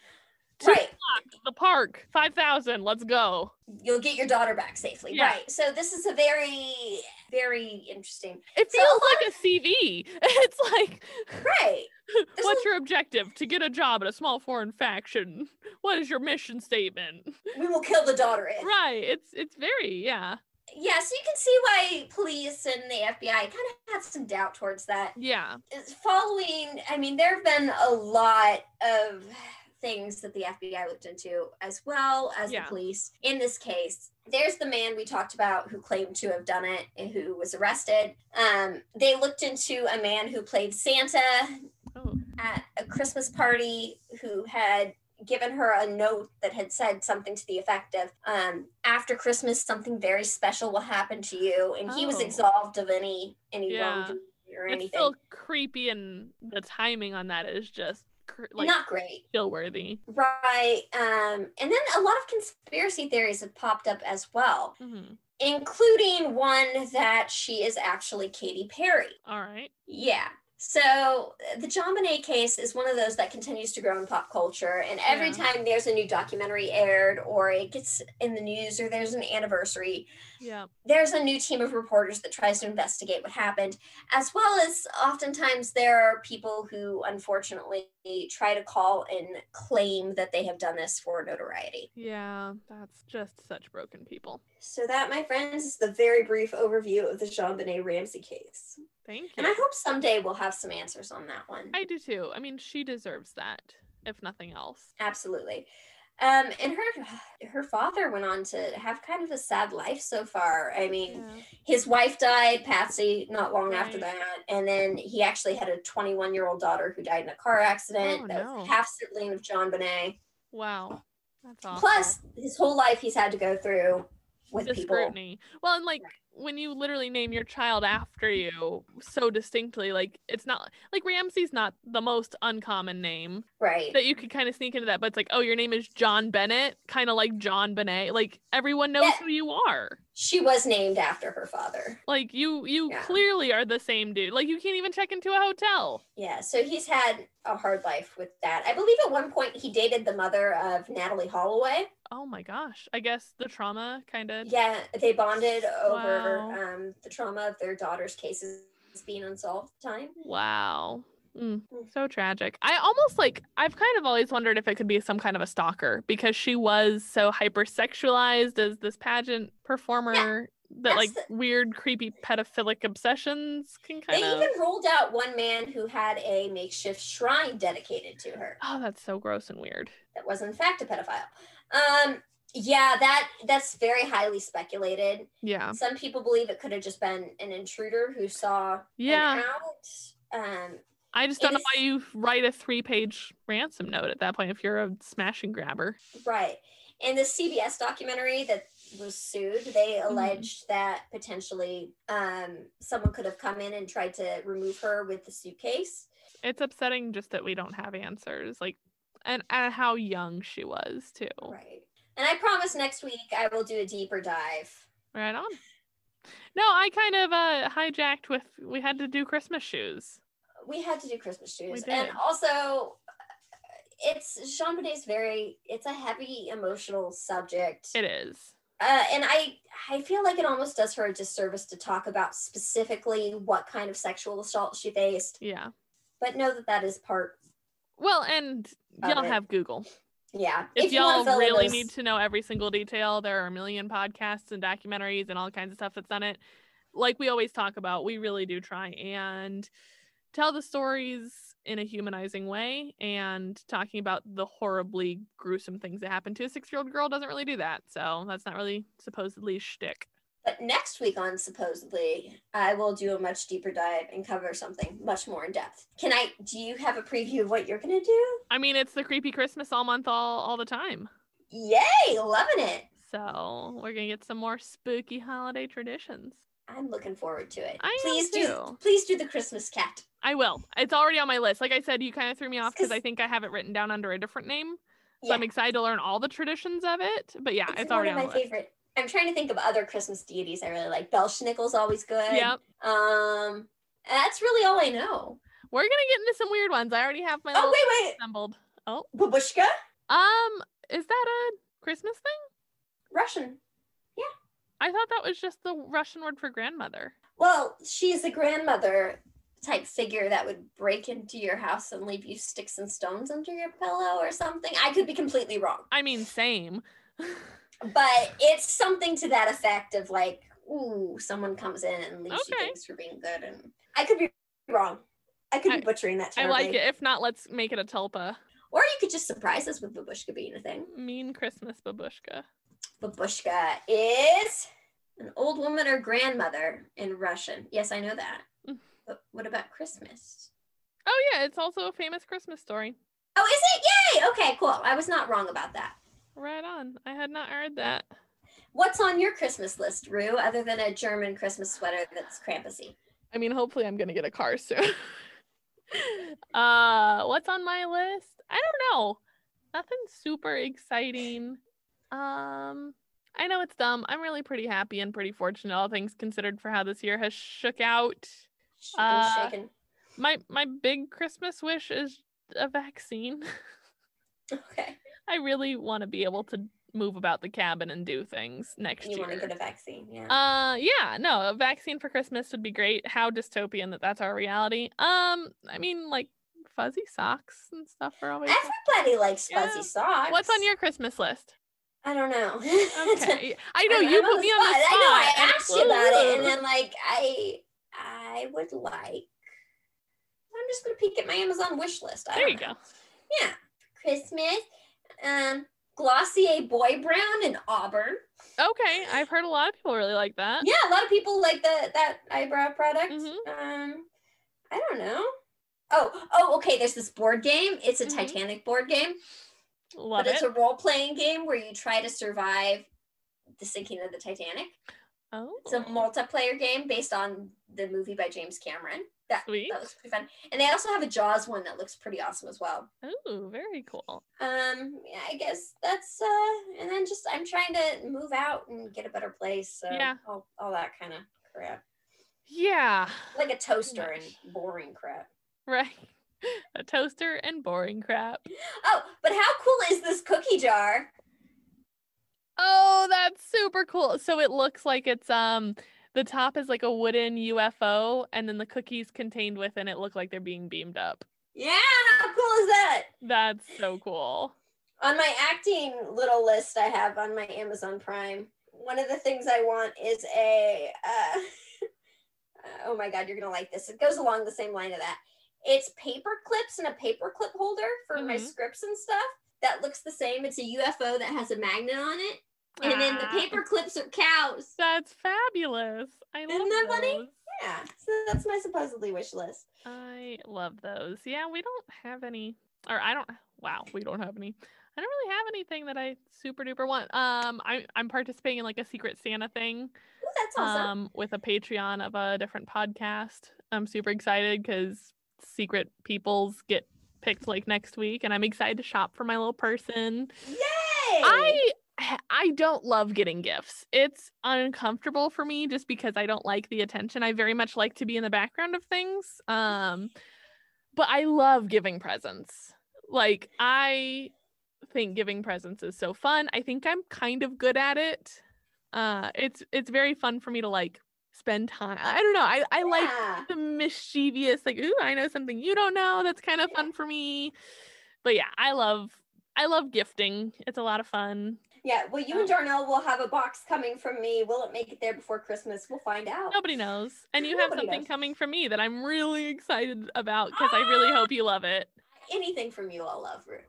two right. o'clock, the park, 5,000, let's go. You'll get your daughter back safely. Yeah. Right. So this is a very, very interesting. It feels like a CV. It's like, Right. This what's is- your objective? To get a job at a small foreign faction. What is your mission statement? We will kill the daughter. Right. It's it's very yeah Yeah. So you can see why police and the FBI kind of had some doubt towards that. yeah following i mean there have been a lot of things that the fbi looked into as well as Yeah. the police in this case there's the man we talked about who claimed to have done it and who was arrested um, they looked into a man who played santa oh at a christmas party who had given her a note that had said something to the effect of um, after christmas something very special will happen to you and he was Oh. absolved of any any Yeah. wrongdoing or it's anything still creepy and the timing on that is just like not great still worthy. Right. Um, and then a lot of conspiracy theories have popped up as well, Mhm. including one that she is actually Katy Perry. All right. Yeah. So the JonBenét case is one of those that continues to grow in pop culture. And every Yeah. time there's a new documentary aired or it gets in the news or there's an anniversary, Yeah. there's a new team of reporters that tries to investigate what happened, as well as oftentimes there are people who unfortunately try to call and claim that they have done this for notoriety. Yeah. That's just such broken people. So that, my friends, is the very brief overview of the JonBenét Ramsey case. Thank you. And I hope someday we'll have some answers on that one. I do too. I mean, she deserves that, if nothing else. Absolutely. Um, and her her father went on to have kind of a sad life so far. I mean, Yeah. his wife died, Patsy, not long after that. And then he actually had a 21 year old daughter who died in a car accident. Oh, that no. was half sibling of JonBenét. Wow. That's awesome. Plus, his whole life he's had to go through with the people. scrutiny. Well, and like when you literally name your child after you so distinctly, like it's not like Ramsey's not the most uncommon name Right. that you could kind of sneak into that, but it's like, oh, your name is John Bennett, kind of like JonBenét. Like everyone knows Yeah. who you are. She was named after her father. Like you, you Yeah. clearly are the same dude. Like you can't even check into a hotel. Yeah, so he's had a hard life with that. I believe at one point he dated the mother of Natalee Holloway. Oh my gosh. I guess the trauma kind of. Yeah, they bonded over Wow. um, the trauma of their daughter's cases being unsolved time. Wow. Mm, Mm. so tragic. I almost like, I've kind of always wondered if it could be some kind of a stalker because she was so hypersexualized as this pageant performer that that's like the- weird, creepy pedophilic obsessions can kind of. They even ruled out one man who had a makeshift shrine dedicated to her Oh, that's so gross and weird. that was in fact a pedophile. Um, Yeah, that that's very highly speculated. Yeah. Some people believe it could have just been an intruder who saw Yeah. Um, I just don't know why you write a three page ransom note at that point if you're a smash and grabber. right. In the CBS documentary that was sued, they Mm-hmm. alleged that potentially um, someone could have come in and tried to remove her with the suitcase. It's upsetting just that we don't have answers. Like and, and how young she was too. Right. And I promise next week I will do a deeper dive. Right on. No, I kind of uh hijacked with we had to do Christmas shoes. We had to do Christmas shoes. And also, it's JonBenét's very, it's a heavy emotional subject. It is. uh, and I I feel like it almost does her a disservice to talk about specifically what kind of sexual assault she faced, Yeah. but know that that is part. Well, and y'all have Google. Yeah, If, if y'all really those- need to know every single detail, there are a million podcasts and documentaries and all kinds of stuff that's done it. Like we always talk about, we really do try and tell the stories in a humanizing way and talking about the horribly gruesome things that happen to a six year old girl doesn't really do that. So that's not really supposedly shtick. But next week on supposedly, I will do a much deeper dive and cover something much more in depth. Can I? Do you have a preview of what you're gonna do? I mean, it's the creepy Christmas all month, all all the time. Yay! Loving it. So we're gonna get some more spooky holiday traditions. I'm looking forward to it. I please do. Please do the Christmas cat. I will. It's already on my list. Like I said, you kind of threw me off because I think I have it written down under a different name. So Yeah, I'm excited to learn all the traditions of it. But yeah, it's, one already of on my list. favorite. I'm trying to think of other Christmas deities I really like. Belsnickel's always good. Yep. Um, that's really all I know. We're gonna get into some weird ones. I already have my Oh wait, wait, assembled. Oh, babushka, um, is that a Christmas thing? Russian. Yeah. I thought that was just the Russian word for grandmother. Well, she's a grandmother type figure that would break into your house and leave you sticks and stones under your pillow or something. I could be completely wrong, I mean, same. but it's something to that effect of like, ooh, someone comes in and leaves you Okay. things for being good, and I could be wrong. I could be butchering that. I like it. If not, let's make it a tulpa. Or you could just surprise us with babushka being a thing. Mean Christmas babushka. Babushka is an old woman or grandmother in Russian. Yes, I know that. Mm. But what about Christmas? Oh yeah, it's also a famous Christmas story. Oh, is it? Yay! Okay, cool. I was not wrong about that. Right on. I had not heard that. What's on your Christmas list, Rue, other than a German Christmas sweater that's Krampusy? I mean, hopefully I'm gonna get a car soon. uh what's on my list? I don't know. Nothing super exciting. Um I know it's dumb. I'm really pretty happy and pretty fortunate, all things considered, for how this year has shook out. Shaken, Uh, shaken. My my big Christmas wish is a vaccine. Okay. I really want to be able to move about the cabin and do things next You year. You want to get a vaccine, yeah. Uh, yeah, no, a vaccine for Christmas would be great. How dystopian that that's our reality. Um, I mean, like fuzzy socks and stuff are always. Everybody likes Yeah. fuzzy socks. What's on your Christmas list? I don't know. Okay, I know I'm- you I'm put me on the spot. I know. I asked you about it, and then like I, I would like. I'm just gonna peek at my Amazon wish list. I there you know. go. Yeah, Christmas, um, Glossier Boy Brow in Auburn. Okay, I've heard a lot of people really like that. Yeah, a lot of people like the that eyebrow product. Mhm. Um, I don't know. Oh, oh, okay. There's this board game. It's a Mhm. Titanic board game, Love but it's a role playing game where you try to survive the sinking of the Titanic. oh, It's a multiplayer game based on the movie by James Cameron. That, Sweet. that looks pretty fun. And they also have a Jaws one that looks pretty awesome as well. oh, very cool. Um, yeah, I guess that's uh and then just I'm trying to move out and get a better place. So Yeah. all, all that kind of crap. Yeah, Like a toaster and boring crap. right. A toaster and boring crap. Oh, but how cool is this cookie jar? Oh, that's super cool. So it looks like it's um the top is like a wooden UFO and then the cookies contained within it look like they're being beamed up. Yeah, how cool is that? That's so cool. On my acting little list I have on my Amazon Prime, one of the things I want is a uh, oh my god, you're gonna like this. It goes along the same line of that. It's paper clips and a paper clip holder for my Mhm. scripts and stuff. that looks the same. It's a UFO that has a magnet on it. And then the Ah, paper clips are cows. That's fabulous. I love Isn't that funny? Yeah. So that's my supposedly wish list. I love those. Yeah, we don't have any, or I don't. Wow, we don't have any. I don't really have anything that I super duper want. Um, I I'm participating in like a Secret Santa thing. Ooh, that's awesome. Um, with a Patreon of a different podcast. I'm super excited because secret peoples get picked like next week, and I'm excited to shop for my little person. Yay! I I don't love getting gifts. It's uncomfortable for me just because I don't like the attention. I very much like to be in the background of things. Um but I love giving presents. Like I think giving presents is so fun. I think I'm kind of good at it. Uh it's it's very fun for me to like spend time. I don't know. I I like Yeah. the mischievous like ooh i know something you don't know that's kind of fun for me but yeah i love i love gifting it's a lot of fun Yeah, well, you and Darnell will have a box coming from me. Will it make it there before Christmas? We'll find out. nobody knows and you have Nobody something knows. coming from me that i'm really excited about because i really hope you love it Anything from you, I'll love, Ruth.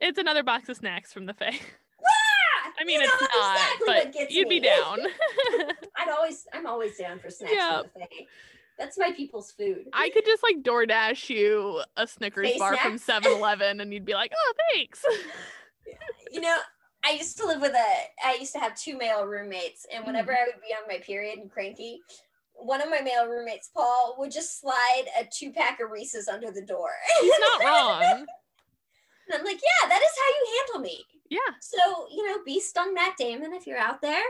it's another box of snacks from the fae Ah, i mean you it's not exactly what but you'd be down I'd always, I'm always down for snacks. From the Fae. That's my people's food. i could just like doordash you a snickers Fae bar from snacks? 7-eleven and you'd be like oh thanks you know, I used to live with a, I used to have two male roommates, and whenever hmm. I would be on my period and cranky, one of my male roommates, Paul, would just slide a two pack of Reese's under the door. he's not wrong And I'm like, yeah, that is how you handle me. yeah So, you know, be stung Matt Damon if you're out there.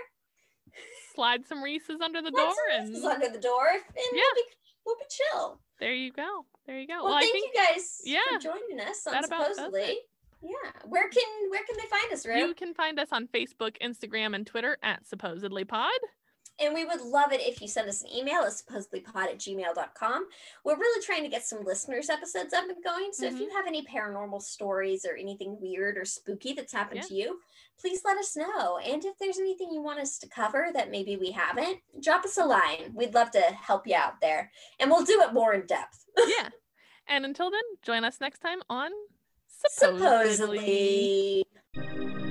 slide some reese's under the Slide door and Reese's under the door, and Yeah. we'll, be, we'll be chill. there you go there you go Well, well i thank think you guys yeah, for joining us on that about does it. supposedly. Yeah, where can where can they find us, Ru? You can find us on Facebook, Instagram, and Twitter at supposedly pod. And we would love it if you send us an email at supposedlypod at gmail.com. We're really trying to get some listeners episodes up and going. So if you Mm-hmm. have any paranormal stories or anything weird or spooky that's happened Yeah. to you, please let us know. And if there's anything you want us to cover that maybe we haven't, drop us a line. We'd love to help you out there. And we'll do it more in depth. yeah. And until then, join us next time on Supposedly. Supposedly.